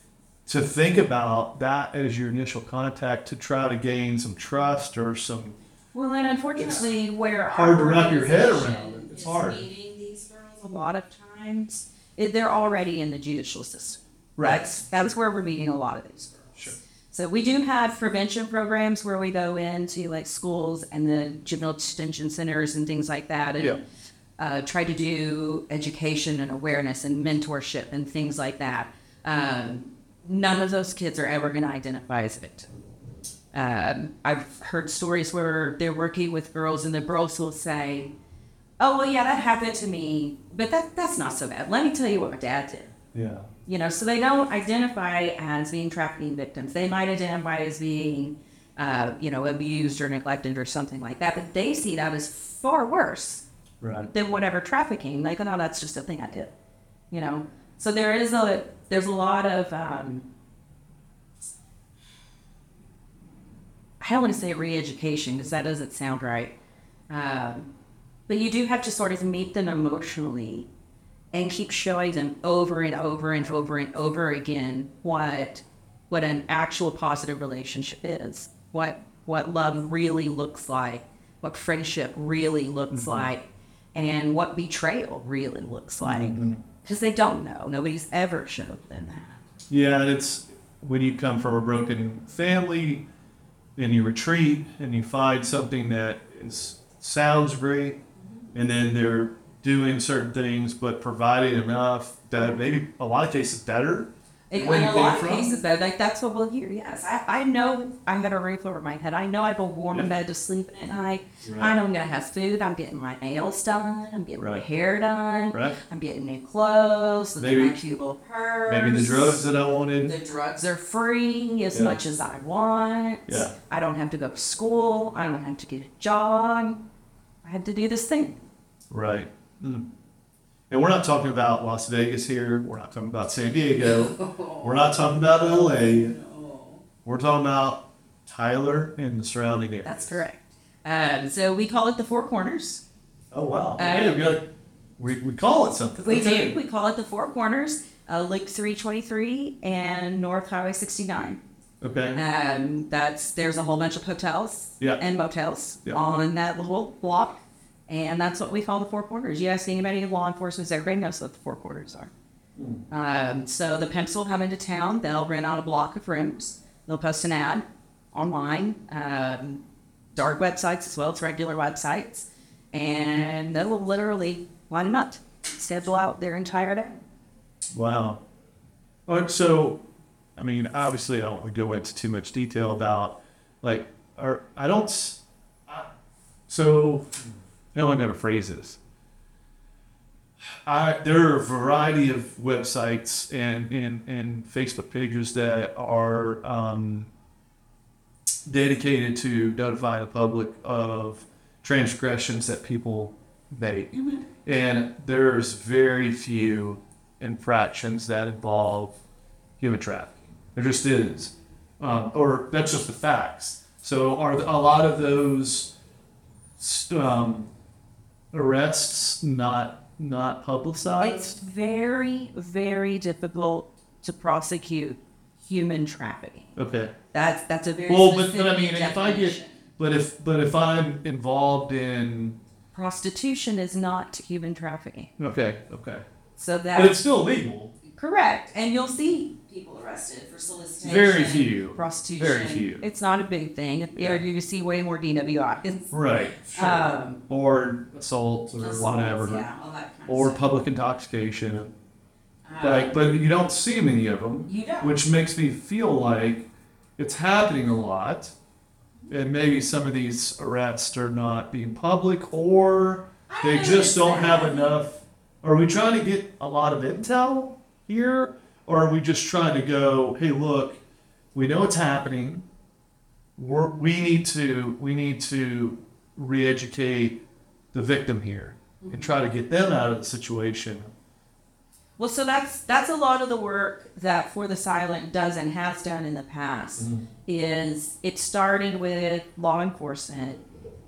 to think about that as your initial contact to try to gain some trust or some. Well, and unfortunately, where Hard to our wrap your head organization around it. It's is hard. Meeting these girls a lot of times, it, they're already in the judicial system. Right. That's, that's where we're meeting a lot of these girls. Sure. So we do have prevention programs where we go into like schools and the juvenile detention centers and things like that, and Yeah. Uh, try to do education and awareness and mentorship and things like that. Um, none of those kids are ever going to identify as a victim. Um, I've heard stories where they're working with girls and the girls will say, "Oh well, yeah, that happened to me, but that that's not so bad. Let me tell you what my dad did." Yeah. You know, so they don't identify as being trafficking victims. They might identify as being, uh, you know, abused or neglected or something like that. But they see that as far worse Right. than whatever trafficking. Like, no, that's just a thing I did. You know, so there is a there's a lot of um, I don't want to say re-education because that doesn't sound right. Um, but you do have to sort of meet them emotionally and keep showing them over and over and over and over again what what an actual positive relationship is, what what love really looks like, what friendship really looks like, and what betrayal really looks like. Mm-hmm. Because they don't know. Nobody's ever showed them that. Yeah, it's when you come from a broken family and you retreat and you find something that is sounds great, and then they're doing certain things but providing enough that maybe a lot of cases better. In, Where in you a came lot of from? cases, though, like that's what we'll hear. Yes, I, I know I'm gonna roof over my head. I know I have a warm Yeah. bed to sleep in at night. Right. I know I'm gonna have food. I'm getting my nails done. I'm getting my Right. hair done. Right. I'm getting new clothes. Maybe- my cute little purse. Maybe the drugs that I wanted. The drugs are free as Yeah. much as I want. Yeah. I don't have to go to school. I don't have to get a job. I had to do this thing. Right. Mm. And we're not talking about Las Vegas here. We're not talking about San Diego. We're not talking about LA. We're talking about Tyler and the surrounding area. That's correct. Um, so we call it the Four Corners. Oh wow. Hey, we, got, we, we call it something. We do. We call it the Four Corners, uh, Loop 323 and North Highway 69. Okay. Um, that's there's a whole bunch of hotels Yeah. and motels Yeah. on that little block, and that's what we call the Four Corners. You ask anybody in law enforcement, everybody knows what the Four Corners are. Um, so the pimps will come into town. They'll rent out a block of rooms. They'll post an ad online, um, dark websites as well as regular websites, and they will literally line them up, schedule out their entire day. Wow. So, I mean, obviously, I don't want to go into too much detail about, like, or I don't. So, I don't know how to phrase this. I, there are a variety of websites and, and, and Facebook pages that are um, dedicated to notifying the public of transgressions that people make. And there's very few infractions that involve human trafficking. There just is. Um, or that's just the facts. So are a lot of those um, arrests not not It's publicized? very, very difficult to prosecute human trafficking. Okay. That's that's a very Well, but, but I mean, if I get, but if but if I'm involved in, prostitution is not human trafficking. okay, okay, So but that's it's still legal. correct, and you'll see people arrested for solicitation. Very few. prostitution. Very few. It's not a big thing. Yeah. You you see way more DWIs. Right. Um, or assault or whatever. Yeah, all that kind of Or stuff. public intoxication. Um, Like, but you don't see many of them. You don't. which makes me feel like it's happening a lot and maybe some of these arrests are not being public or they just don't have enough are we trying to get a lot of intel here or are we just trying to go hey look we know it's happening We're, we need to we need to re-educate the victim here and mm-hmm. try to get them out of the situation Well, so that's that's a lot of the work that For the Silent does and has done in the past. Mm-hmm. Is it started with law enforcement,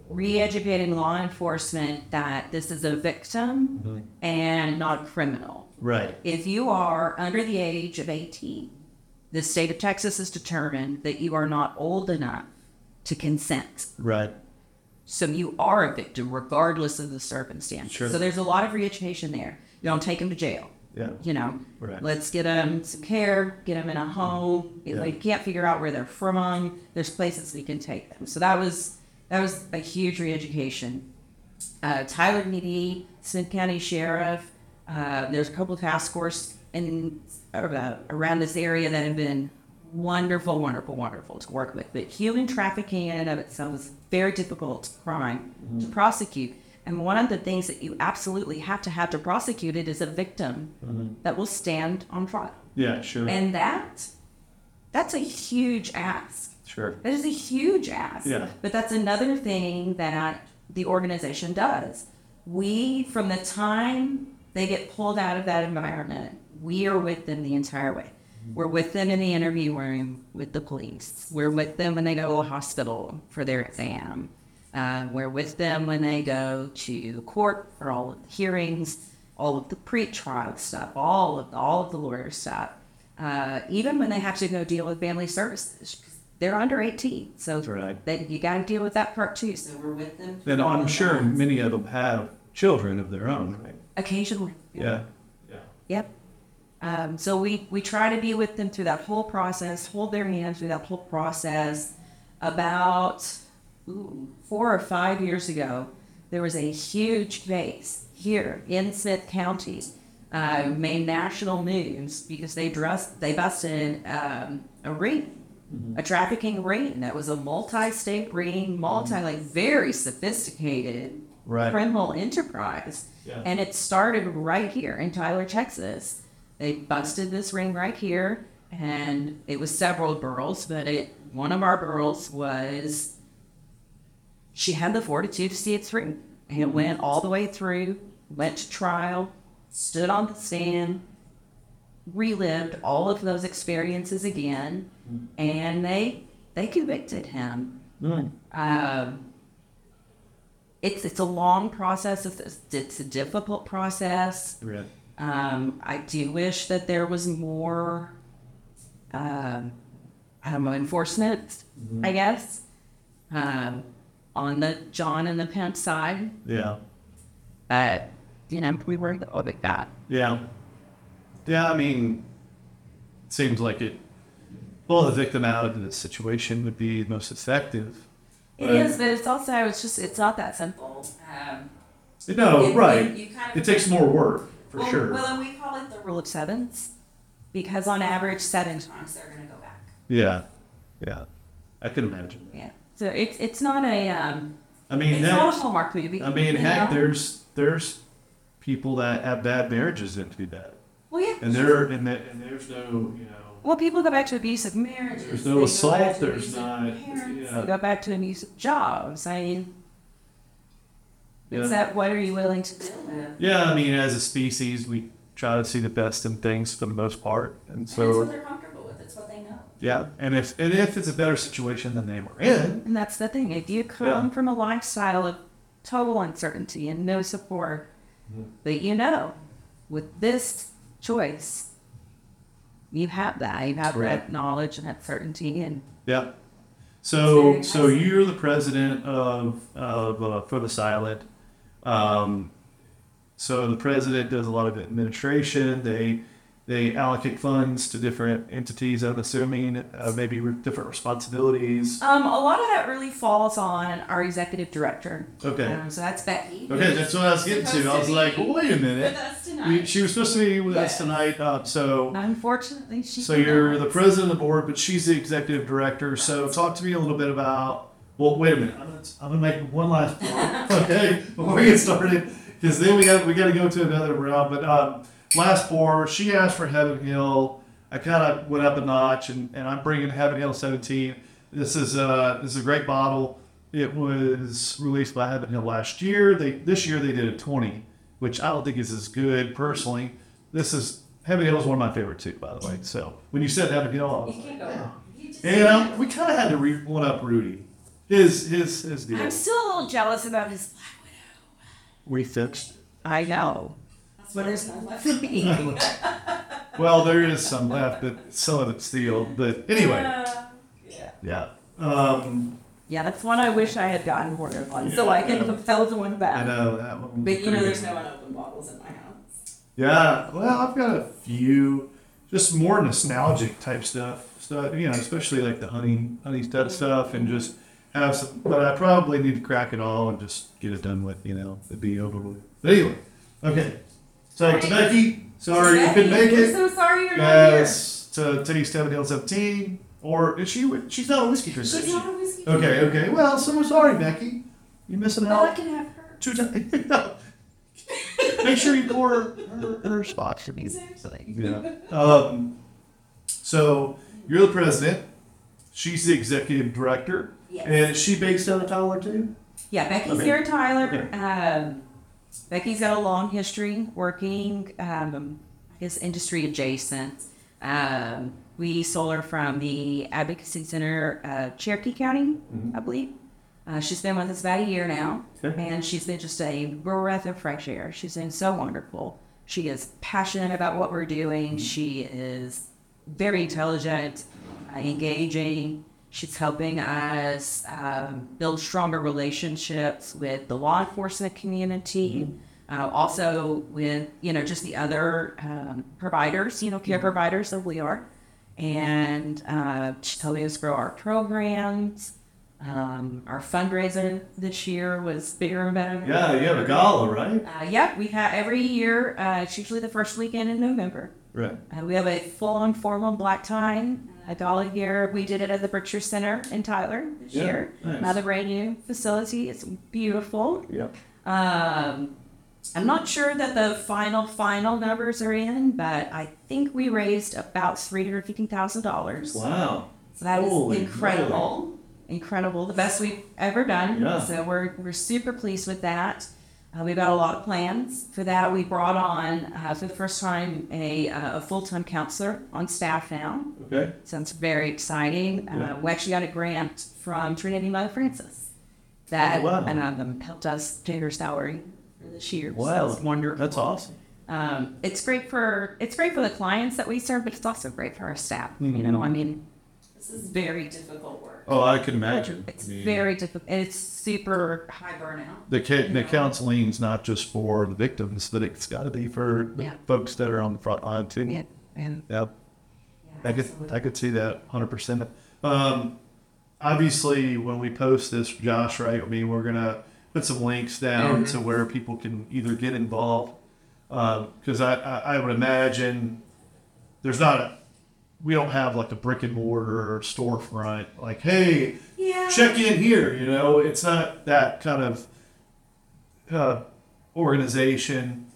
re-educating law enforcement that this is a victim mm-hmm. and not a criminal. Right. If you are under the age of 18, the state of Texas has determined that you are not old enough to consent. Right. So you are a victim regardless of the circumstance. Sure. So there's a lot of re-education there. You don't take them to jail. Yeah. You know, Right. let's get them some care, get them in a home. If Yeah. they can't figure out where they're from, there's places we can take them. So that was that was a huge re-education. Uh, Tyler PD, Smith County Sheriff. Uh, there's a couple of task force in uh, around this area that have been wonderful, wonderful, wonderful to work with. But human trafficking in and of itself is a very difficult crime to prosecute. And one of the things that you absolutely have to have to prosecute it is a victim that will stand on trial. Yeah, sure. And that, that's a huge ask. Sure. That is a huge ask. Yeah. But that's another thing that the organization does. We, from the time they get pulled out of that environment, we are with them the entire way. We're with them in the interview room with the police. We're with them when they go to the hospital for their exam. Uh, we're with them when they go to court for all of the hearings, all of the pre-trial stuff, all of the, all of the lawyer stuff. Uh, even when they have to go deal with family services, they're under 18, so Right. they, you got to deal with that part too. So we're with them. and I'm sure many of them have children of their own, right? Occasionally. Yeah. Yeah. Yep. Um, so we, we try to be with them through that whole process, hold their hand through that whole process. About ooh, four or five years ago, there was a huge case here in Smith County, uh, made national news because they dressed, they busted um, a ring, a trafficking ring that was a multi-state ring, multi like very sophisticated Right. criminal enterprise. Yeah. And it started right here in Tyler, Texas. They busted this ring right here, and it was several girls, but it one of our girls was she had the fortitude to see it through. And it went all the way through, went to trial, stood on the stand, relived all of those experiences again, and they they convicted him. Um, it's it's a long process. It's, it's a difficult process. Right. Um, I do wish that there was more, um, I don't know, enforcement. I guess um, on the John and the Pence side, Yeah. but you know we were like that. Yeah. Yeah, I mean, it seems like it. Pull the victim out of the situation would be most effective. It Right. is, but it's also it's just it's not that simple. Um, No, It- right. it- you kind of- it takes more work for well, sure. Well, and we call it the rule of sevens because on average, seven times they're going to go back. yeah. Yeah. I can imagine. Yeah. So it's it's not a um, I mean, it's that, not a Hallmark movie. I mean, heck, know? there's there's people that have bad marriages that do that, well, yeah. and there and, that, and there's no you know Well, people go back to abusive marriages. There's no go assault, there's abusive not- Parents, yeah. They go back to abusive jobs. I mean, Yeah. it's that. What are you willing to deal with? yeah. I mean, as a species, we try to see the best in things for the most part, and And it's so what they're comfortable with. It's what they know. yeah. And if and if it's a better situation than they were in, And that's the thing. If you come Yeah. from a lifestyle of total uncertainty and no support, mm-hmm. but you know, with this choice, you have that. You have Right. that knowledge and that certainty, and Yeah. So so you're the president of of uh, for the silent. Um, so the president does a lot of administration. They they allocate funds to different entities. I'm assuming uh, maybe re- different responsibilities. um, a lot of that really falls on our executive director. Okay. Um, so that's Becky. Okay, that's what I was getting to. I was like, well, wait a minute. We, she was supposed to be with us Yeah. tonight. Uh, so Unfortunately, she. so you're the president of the board, but she's the executive director. So talk to me a little bit about. Well, wait a minute. I'm gonna, I'm gonna make one last point, *laughs* okay, before we get started, because then we got we got to go to another round. But um, last four, she asked for Heaven Hill. I kind of went up a notch, and, and I'm bringing Heaven Hill 17. This is uh this is a great bottle. It was released by Heaven Hill last year. They this year they did a 20, which I don't think is as good personally. this is Heaven Hill is one of my favorite too, by the way. So when you said Heaven Hill, I was like, you know, we kind of had to re- one up Rudy. His his his deal. I'm still a little jealous about his Black We fixed. I know. But there's none left for me. Well, there is some left, but some of it's steel. But anyway, yeah. Um, yeah, that's one I wish I had gotten more of one, so I can compel the one I back. know that one. But you know, there's no unopened bottles in my house. Yeah, well, I've got a few, just more nostalgic type stuff. Stuff, you know, especially like the honey, honey stud stuff, and just have some. But I probably need to crack it all and just get it done with. You know, it'd be over with. But anyway, okay. So to Becky, sorry you couldn't make We're it. so sorry you're not Yes, to Teddy Seven Hill Seventeen, or is she? She's not a whiskey here. drinker. She's is she? not a whiskey. Okay, okay. Well, so we're sorry, Becky. You're missing Well, I out. can have her. Two times. *laughs* no. Make sure you pour her, her, her spot for me. Exactly. Yeah. Um, so you're the president. She's the executive director. Yes. And is she based out of Tyler too? Yeah, Becky's Okay. here in Tyler. Um, Becky's got a long history working, um, I guess, industry adjacent. Um, we sold her from the Advocacy Center, uh, Cherokee County, I believe. Uh, she's been with us about a year now, Okay. and she's been just a breath of fresh air. She's been so wonderful. She is passionate about what we're doing. She is very intelligent, uh, engaging. She's helping us um, build stronger relationships with the law enforcement community, uh, also with you know just the other um, providers, you know, care providers that we are, and uh, she's helping us grow our programs. Um, our fundraiser this year was bigger and better. Yeah, you have a gala, right? uh, yeah, we have every year. Uh, it's usually the first weekend in November. Right. Uh, we have a full-on formal black tie, a gala here. We did it at the Berkshire Center in Tyler this Yeah, year. nice. Another brand new facility. It's beautiful. Yep. Um, I'm not sure that the final final numbers are in, but I think we raised about three hundred fifty thousand dollars. Wow. So that is Holy incredible. Incredible. The best we've ever done. Yeah. So we're, we're super pleased with that. Uh, we've got a lot of plans for that. We brought on, uh, for the first time, a, uh, a full time counselor on staff now. Okay. So it's very exciting. Uh, we actually got a grant from Trinity Mother Frances that Oh, wow. and, um, helped us pay her salary for this year. Wow. wonderful. That's awesome. Um, it's great for it's great for the clients that we serve, but it's also great for our staff. You Mhm. know, I mean, this is very difficult work. Oh, I can imagine. It's I mean, very difficult. It's super high burnout. The, ca- the counseling's not just for the victims, but it's got to be for the Yeah. folks that are on the front line too. Yeah, and Yep. I could I could see that hundred percent. Um, obviously, when we post this, Josh, right? I mean, we're gonna put some links down to where people can either get involved, because I, I I would imagine there's not a we don't have like a brick and mortar or storefront like hey yeah, check in here you know? It's not that kind of uh, organization.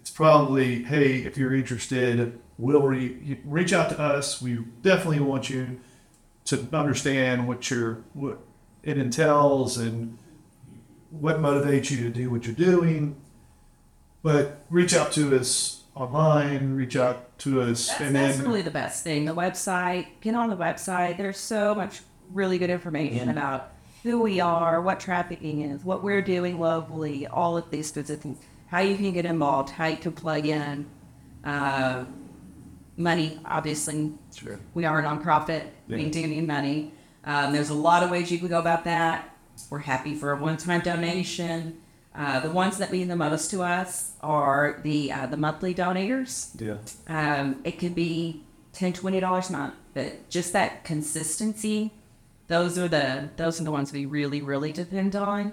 It's probably hey if you're interested we'll re- reach out to us. We definitely want you to understand what your what it entails and what motivates you to do what you're doing. But reach out to us online reach out to us that's, and that's then really the best thing. The website, get on the website. There's so much really good information about who we are, what trafficking is, what we're doing locally, all of these specific, things, how you can get involved, how you can plug in. Uh, money, obviously, sure We are a nonprofit. Yeah. We do need money. Um, there's a lot of ways you can go about that. We're happy for a one-time donation. Uh, the ones that mean the most to us are the uh, the monthly donators. yeah Um, it could be 10 20 dollars a month, but just that consistency. Those are the those are the ones we really really depend on.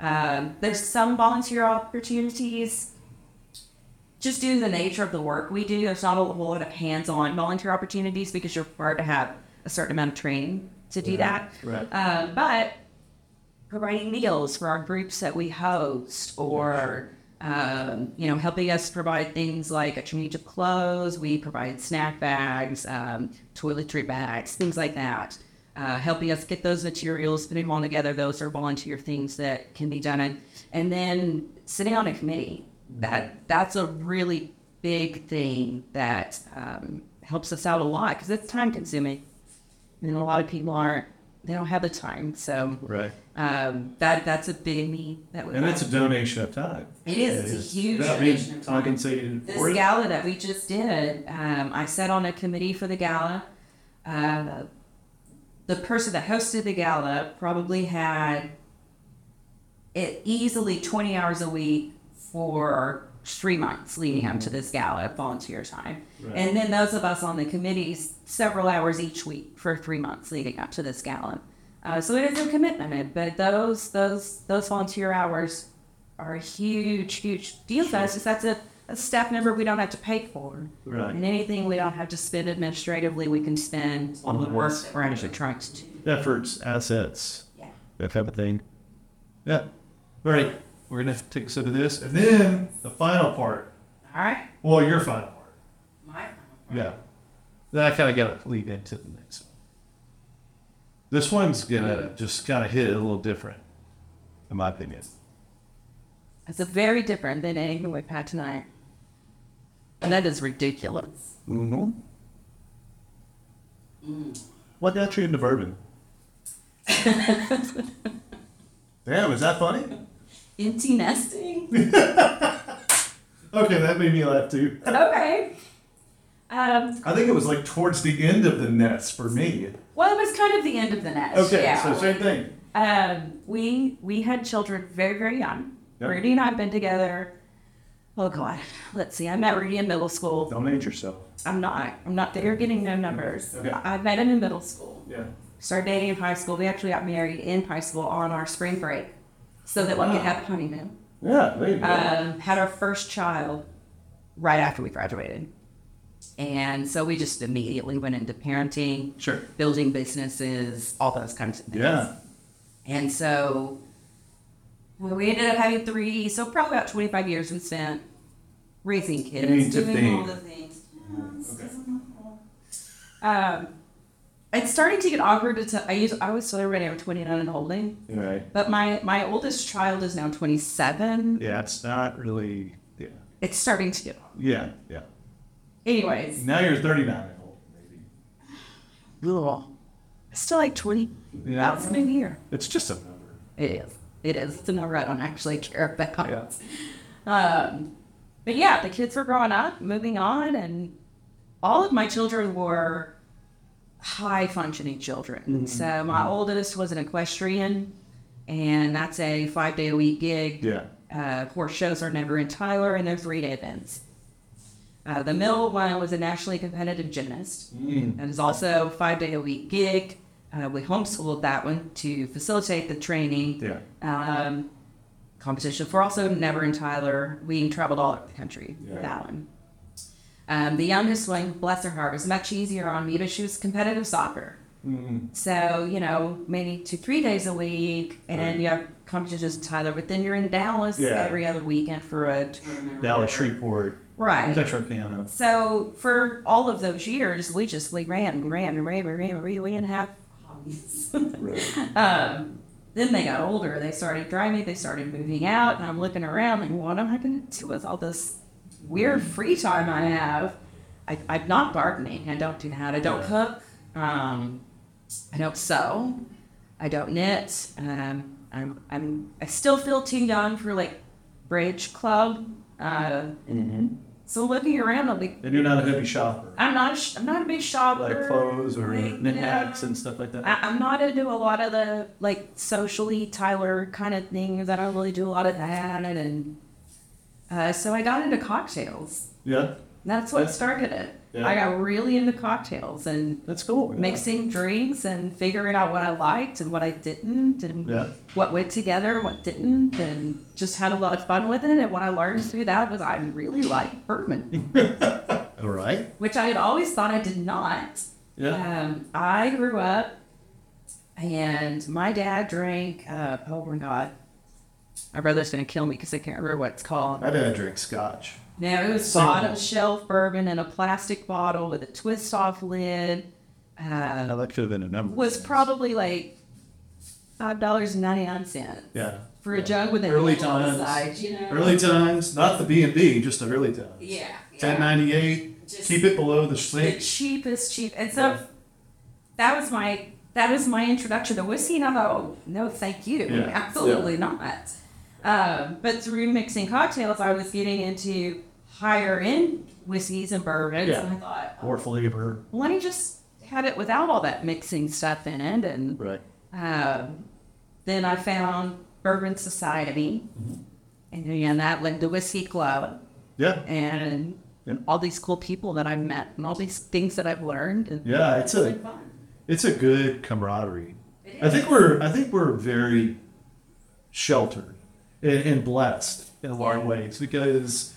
Um, there's some volunteer opportunities just due to the nature of the work we do, there's not a whole lot of hands-on volunteer opportunities because you're required to have a certain amount of training to do that. right Um, but providing meals for our groups that we host, or um, you know, helping us provide things like a change of clothes. We provide snack bags, um, toiletry bags, things like that. Uh, helping us get those materials, putting them all together. Those are volunteer things that can be done, and, then sitting on a committee. That that's a really big thing that um, helps us out a lot because it's time consuming. And a lot of people aren't, they don't have the time. So Right. um, that that's a big need. That And it's a donation of time. It is. It's a huge That donation of time. compensated This for it. gala that we just did, um, I sat on a committee for the gala. Uh, the person that hosted the gala probably had it easily 20 hours a week for three months leading up to this gala, volunteer time. Right. And then those of us on the committees, several hours each week for three months leading up to this gala. Uh, so it is a commitment, but those those those volunteer hours are a huge, huge deal to us. That's a, a staff member we don't have to pay for. Right. And anything we don't have to spend administratively, we can spend on the work we're actually trying to do. Efforts, assets, Yeah. that type of thing. Yeah. All right. We're gonna take a sip of this, and then the final part. All right. Well, your final part. My final part. Yeah. Then I kind of got to lead into the next one. This one's gonna just kind of hit it a little different, in my opinion. It's a very different than anything we've had tonight. And that is ridiculous. Mm-hmm. What got you into bourbon? *laughs* Damn, is that funny? Empty nesting? *laughs* Okay, that made me laugh too. okay. Um, I think it was like towards the end of the nest for me. well, it was kind of the end of the nest. Okay, yeah. so same thing. Um, we we had children very very young. Yep. Rudy and I have been together. Oh God, let's see. I met Rudy in middle school. Don't age yourself. I'm not. I'm not there getting no numbers. Okay. I I met him in middle school. Yeah. Started dating in high school. We actually got married in high school on our spring break, so that we could have a honeymoon. Yeah, there you go. Um, had our first child right after we graduated, and so we just immediately went into parenting, sure. building businesses, all those kinds of things. Yeah. And so we ended up having three, so probably about 25 years we spent raising kids, doing all the things. Um, it's starting to get awkward to tell. I, used, I was telling everybody I'm 29 and holding, Right. but my, my oldest child is now 27. Yeah, it's not really. Yeah. It's starting to get awkward. Yeah. Yeah. Anyways, Now you're 39 and old, maybe. ugh. it's still like 20. Yeah. That's a new year. It's just a number. It is. It is. It's a number I don't actually care about. Yeah. Um, but yeah, the kids were growing up, moving on, and all of my children were high functioning children. So my oldest was an equestrian, and that's a five day a week gig. Yeah. Uh, horse shows are never in Tyler, and they're three day events. Uh, the middle one was a nationally competitive gymnast, mm. and is also five day a week gig. Uh, we homeschooled that one to facilitate the training Yeah. um, competition for also never in Tyler. We traveled all over the country Yeah. with that one. Um, the youngest one, bless her heart, was much easier on me, but she was competitive soccer. So, you know, maybe two, three days a week, and you have competitions in Tyler, but then you're in Dallas Yeah. every other weekend for a tournament. Dallas whatever. Shreveport. Right. Texarkana. So for all of those years, we just we ran and ran and ran and ran and ran. We didn't have hobbies. *laughs* um, then they got older. They started driving. They started moving out, and I'm looking around like, what am I going to do with all this weird free time I have? I, I'm not gardening. I don't do that. I don't cook. Um, I don't sew. I don't knit. Um, I'm, I'm I still feel too young for like bridge club. Uh, So looking around, I'm like, And you're not a heavy shopper. I'm not. a sh- I'm not a big shopper. Like clothes or Like, knit hats and stuff like that. I, I'm not into a lot of the like socially Tyler kind of things. I don't really do a lot of that, and uh, so I got into cocktails. yeah. That's what That's- started it. Yeah. I got really into cocktails and That's cool. yeah. mixing drinks and figuring out what I liked and what I didn't, and Yeah. what went together, what didn't, and just had a lot of fun with it. And what I learned through that was I really like bourbon, *laughs* All right. which I had always thought I did not. Yeah. Um, I grew up, and my dad drank. Uh, oh my god, my brother's gonna kill me because I can't remember what it's called. My dad drinks scotch. No, it was Single. bottom shelf bourbon in a plastic bottle with a twist off lid. Uh, that could have been a number. was probably like five dollars and ninety nine cents. Yeah. for a jug with a Early handle on the times. side, you know. Early times, not the B and B, just the early times. Yeah. Ten yeah. ninety eight. Just- Keep it below the The sink. cheapest cheap, and so that was my that was my introduction to whiskey, and I thought, oh, no, thank you, Yeah. absolutely not. Um, but through mixing cocktails, I was getting into higher end whiskeys and bourbons, Yeah. and I thought, oh, More flavor. well, let me just have it without all that mixing stuff in it, and Right. um, then I found Bourbon Society, and then that led to Whiskey Club, Yeah. and Yeah. all these cool people that I've met, and all these things that I've learned. And Yeah, it's a been fun. it's a good camaraderie. I think we're I think we're very sheltered and, and blessed in a lot of ways because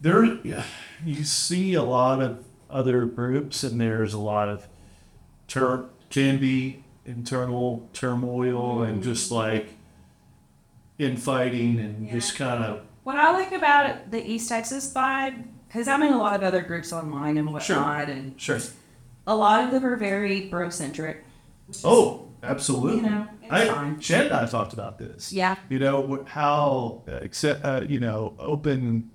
there you see a lot of other groups and there's a lot of can be internal turmoil and mm-hmm. just like infighting and just kind of What I like about the East Texas vibe, because I'm in a lot of other groups online and whatnot, and sure. a lot of them are very bro-centric. Oh, absolutely. You know, it's I fine. Shannon and I talked about this. Yeah. You know how uh, accept, uh, you know open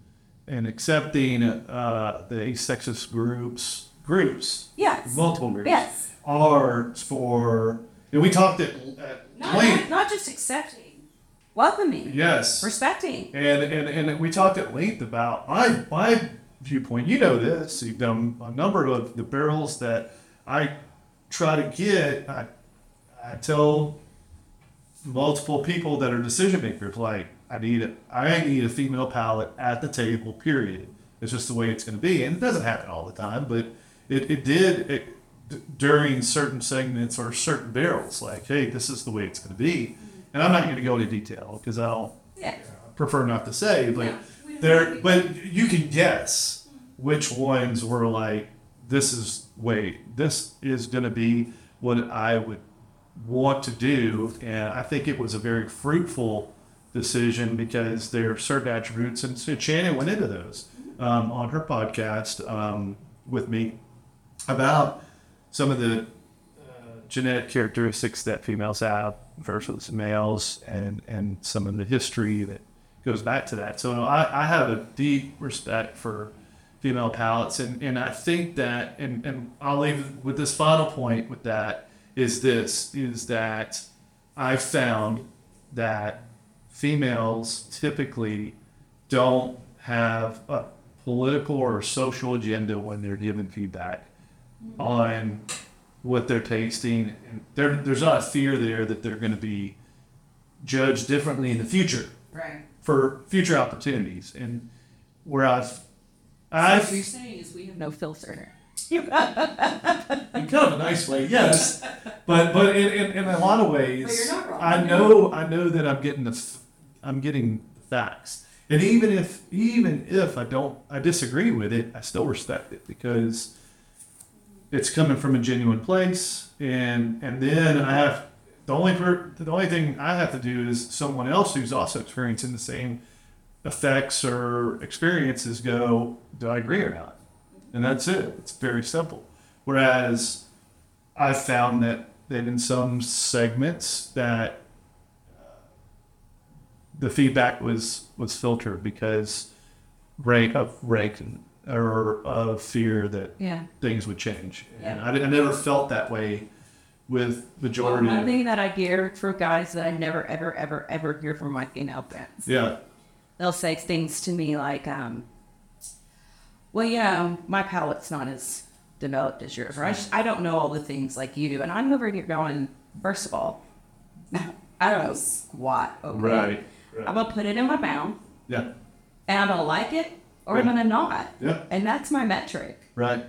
and accepting uh, the Texas groups groups Yes. multiple groups Yes. are for. And we talked at, at Not, length. not, not just accepting, welcoming, Yes. respecting. And, and and we talked at length about my my viewpoint. You know this. You've done a number of the barrels that I try to get. I, I tell multiple people that are decision makers, like I need a, I need a female palate at the table. Period. It's just the way it's going to be, and it doesn't happen all the time, but it, it did it, d- during certain segments or certain barrels. Like, hey, this is the way it's going to be, and I'm not going to go into detail because I'll Yeah. prefer not to say, but Yeah, there, but you can guess which ones were like, this is wait, this is going to be what I would want to do, and I think it was a very fruitful decision because there are certain attributes, and so Shannon went into those um, on her podcast um, with me about some of the uh, genetic characteristics that females have versus males and, and some of the history that goes back to that. So I, I have a deep respect for female palates and, and I think that and, and I'll leave with this final point with that is this is that I've found that females typically don't have a political or social agenda when they're giving feedback on what they're tasting. And there, there's not a fear there that they're going to be judged differently in the future Right. for future opportunities. And where I've, So what you're saying is we have no filter. *laughs* in kind of a nice way, yes, but but in, in, in a lot of ways, But you're not wrong. I know I know that I'm getting the f- I'm getting the facts, and even if even if I don't I disagree with it, I still respect it because it's coming from a genuine place, and and then I have the only per, the only thing I have to do is someone else who's also experiencing the same effects or experiences go, do I agree or not? And that's it. It's very simple. Whereas I've found that, that in some segments that uh, the feedback was, was filtered because rank of rank or of fear that Yeah. things would change. And Yeah. I, I never felt that way with the majority. One thing that I hear from guys that I never, ever, ever, ever hear from my female friends. yeah. They'll say things to me like, um, well, yeah, um, my palate's not as developed as yours, or I, just, I don't know all the things like you do. And I'm over here going, first of all, I don't know squat. Okay? Right. right. I'm going to put it in my mouth, Yeah. and I'm to like it, or I'm going to not. Yeah. And that's my metric. Right.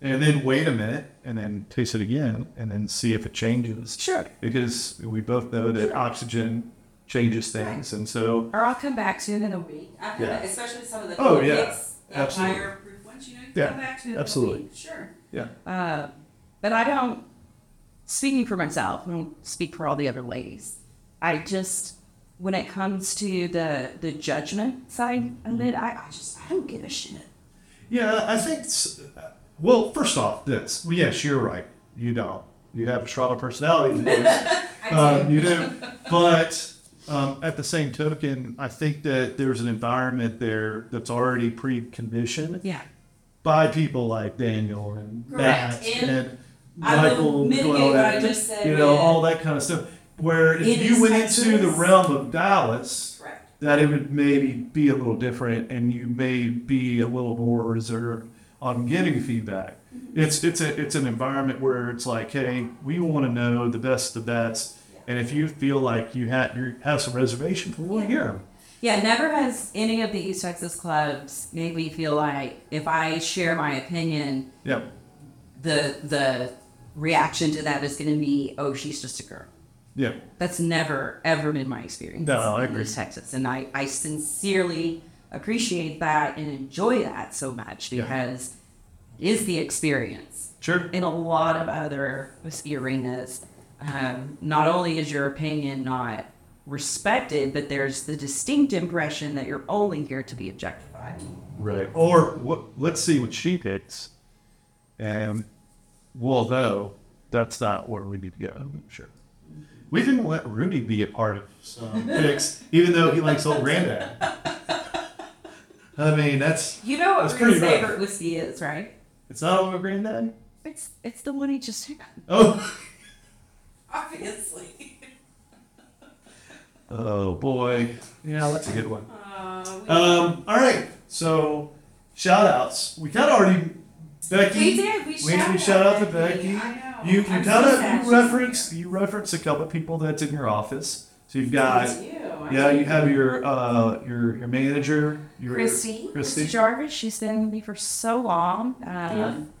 And then wait a minute and then taste it again and then see if it changes. Sure. Because we both know that oxygen changes things. And so, Or I'll come back to it in a week. I Yeah. Especially some of the Oh, yeah. the Absolutely. higher proof ones, you know, you Yeah. come back to Absolutely. Sure. yeah. Uh, but I don't, speaking for myself, I don't speak for all the other ladies. I just, when it comes to the, the judgment side of it, I, I just, I don't give a shit. Yeah, I think, s- well, first off, this. Well, yes, you're right. You don't. You have a stronger personality than this. Um, you do. But Um, at the same token, I think that there's an environment there that's already pre-conditioned Yeah. by people like Daniel and Correct. Matt And and, Michael, mitigate doing all what that, I just said you know, all that kind of stuff. Where if In you went into the realm of Dallas, Correct. that it would maybe be a little different, and you may be a little more reserved on getting feedback. It's it's a it's an environment where it's like, hey, we want to know the best of the best, and if you feel like you have you have some reservation, we want to hear them. Yeah, never has any of the East Texas clubs made me feel like if I share my opinion, Yeah, the the reaction to that is going to be, "Oh, she's just a girl." yeah, That's never ever been my experience. No, I in. East Texas, and I I sincerely appreciate that and enjoy that so much Yeah. because it is the experience. sure. in a lot of other arenas, um, not only is your opinion not respected, but there's the distinct impression that you're only here to be objectified. Right. Or what, let's see what she picks, and we'll know that's not where we need to go. Sure. We didn't let Rudy be a part of some *laughs* picks, even though he likes old granddad. I mean, that's You know what That's Rudy's pretty rough. favorite whiskey is, right? it's not old granddad. It's it's the one he just had. Oh, Obviously. *laughs* oh boy. Yeah, that's a good one. Uh, Um. All right. So, shout outs. We kind of already. Becky. we did. We, We, shouted we shout out to Becky. Becky. I know. You, you I'm kind so of sad you she's reference you reference a couple of people that's in your office. So you've here. got It's you. I yeah, you have your uh your your manager, your Christy, Christy. Christy Jarvis. She's been with me for so long. Um,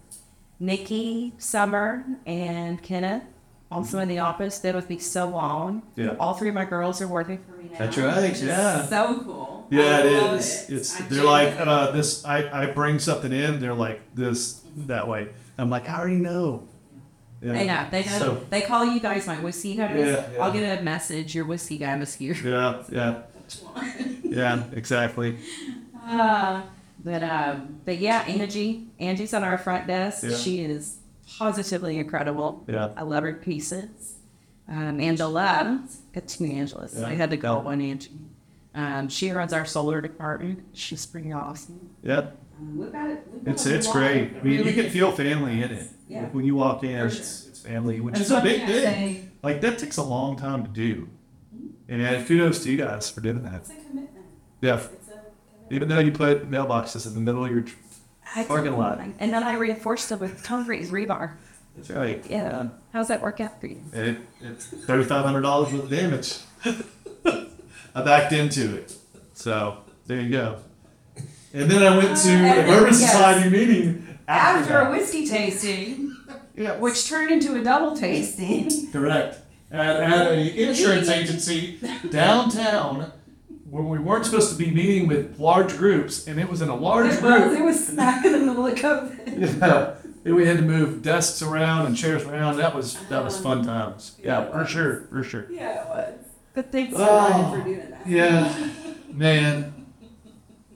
Nikki, Summer, and Kenneth, also in the office, been with me so long. Yeah. All three of my girls are working for me now. That's right, yeah. So cool. Yeah, I it is. it. It's I they're like uh, this. I I bring something in. They're like this that way. I'm like I already know. Yeah. They know. They know. So- they call you guys my whiskey guys. Yeah, yeah. I'll get a message. Your whiskey guy was here. Yeah, yeah, *laughs* yeah, exactly. Uh, but um, but yeah, Angie. Angie's on our front desk. Yeah. She is positively incredible. Yeah. I love her pieces. Um, Angela, got two Angelas. Yeah. I had to go one Angie. Um, she runs our solar department. She's pretty awesome. Yep. Um, we've got it. we've got it's it's great. I mean, you can feel family in it. Yeah. Like, when you walk in, it's, it's family, which is a big thing. say- Like that takes a long time to do. And yeah, kudos to you guys for doing that. It's a commitment. Yeah, It's a commitment. even though you put mailboxes in the middle of your. I Parking lot. And then I reinforced it with concrete rebar. That's right. Yeah. How's that work out for you? It, it's thirty five hundred dollars worth of damage. *laughs* I backed into it, so there you go. And then I went to Uh, a and Bourbon yes. Society meeting after, After a that. whiskey tasting, Yeah, which turned into a double tasting. correct. At, at an insurance agency *laughs* downtown, where we weren't supposed to be meeting with large groups, and it was in a large It group. was, it was smack in the middle of COVID. Yeah, *laughs* and we had to move desks around and chairs around. That was that was fun uh-huh. times. Yeah, for sure, for sure. Yeah, it was. But thanks Oh, Ryan, for doing that. Yeah, *laughs* man,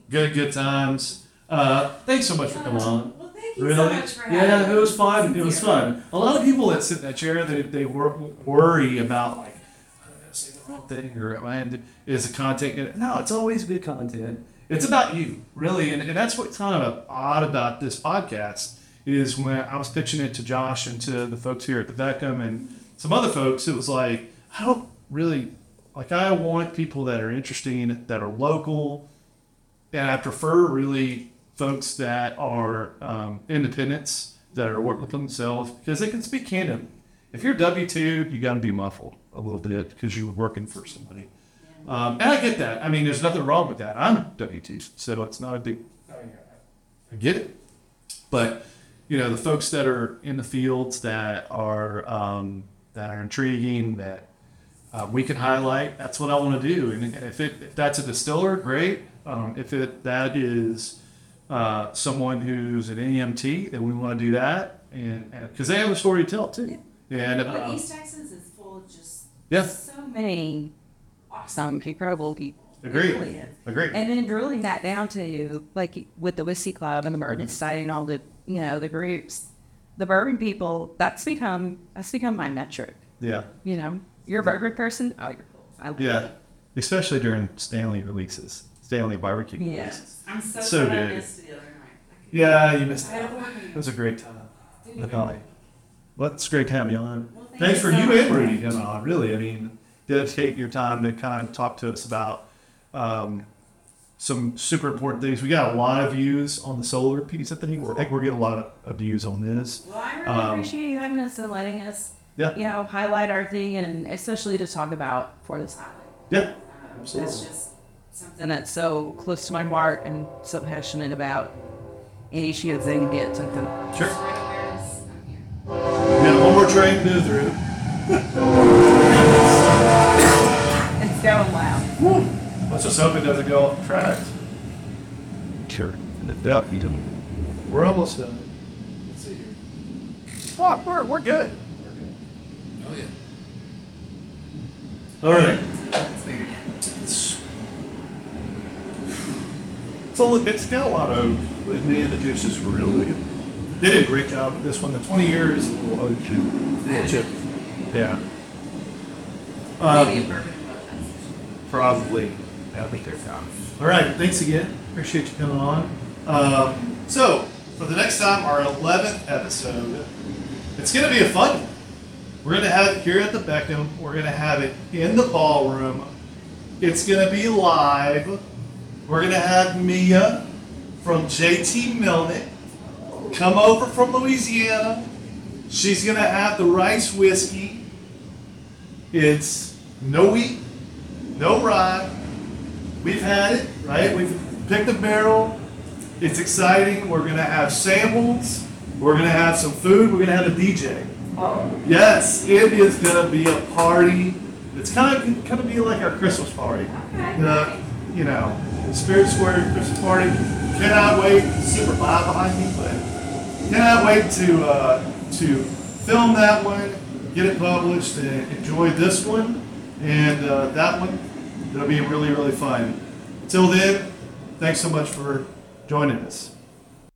good good times. Uh, thanks so much for coming uh, on. Well, thank you Really? so much for having Yeah, it was fun. It was fun. A lot of people that sit in that chair, they they wor- worry about like, thing or am is the content. No, it's always good content. It's about you, really, and, and that's what's kind of odd about this podcast is when I was pitching it to Josh and to the folks here at the Beckham and some other folks, it was like I don't really like. I want people that are interesting, that are local, and I prefer really folks that are um, independents that are working for themselves because they can speak candid. If you're W two, you got to be muffled a little bit because you're working for somebody. Um, and I get that. I mean, there's nothing wrong with that. I'm W two, so it's not a big. I get it, but you know the folks that are in the fields that are um, that are intriguing that uh, we can highlight. That's what I want to do. And if it if that's a distiller, great. Um, if it that is uh, someone who's an EMT, then we want to do that, and because they have a story to tell too. And But uh, East Texas is full of just yeah, so many awesome, incredible people. Agree. Really is. agree. And then drilling that down to like with the whiskey club and the bourbon society and all the you know the groups, the bourbon people. That's become that's become my metric. Yeah, You know, you're a bourbon person. Oh, you're cool. I love yeah, it. especially during Stanley releases, Stanley barbecue. Yes. I'm so, So sad I good. missed the other night. Yeah, you missed. I had a board It meeting. was a great time. The Valley. Well, it's great to have you on. Well, thank Thanks you for so you much. and Rudy coming on. Really, I mean, dedicate your time to kind of talk to us about um, some super important things. We got a lot of views on the solar piece. I think we're, I think we're getting a lot of, views on this. Well, I really Um, appreciate you having us and letting us, Yeah. you know, highlight our thing and especially to talk about For the Silent. Yeah. Um, Absolutely. That's just something. That's so close to my heart and so passionate about any chance they can get something. Sure. We got one train to through. *laughs* It's going loud. Let's just hope it doesn't go off the tracks. Sure. Yeah, you do. We're almost done. Let's see here. Fuck, we're, we're good. Oh, yeah. All right. It's, so look, it's got a lot of oak, man, the juice is really good. They did a great job with this one. The 20 years, oh, chip. chip. Yeah. Maybe a Um, bourbon probably. I think they're gone. All right, thanks again. Appreciate you coming on. Um, so, for the next time, our 11th episode, it's going to be a fun one. We're going to have it here at the Beckham. We're going to have it in the ballroom. It's going to be live. We're going to have Mia from JT Meleck come over from Louisiana. She's going to have the rice whiskey. It's no wheat, no rye. We've had it, right? We've picked a barrel. It's exciting. We're gonna have samples. We're gonna have some food. We're gonna have a DJ. Oh. Yes, it is gonna be a party. It's kind of kind of be like our Christmas party. The you know Spirit Square Christmas party. Cannot wait. Super loud behind me, but cannot wait to uh, to film that one, get it published, and enjoy this one, and uh, that one. It'll be really really fun. Till then, thanks so much for joining us.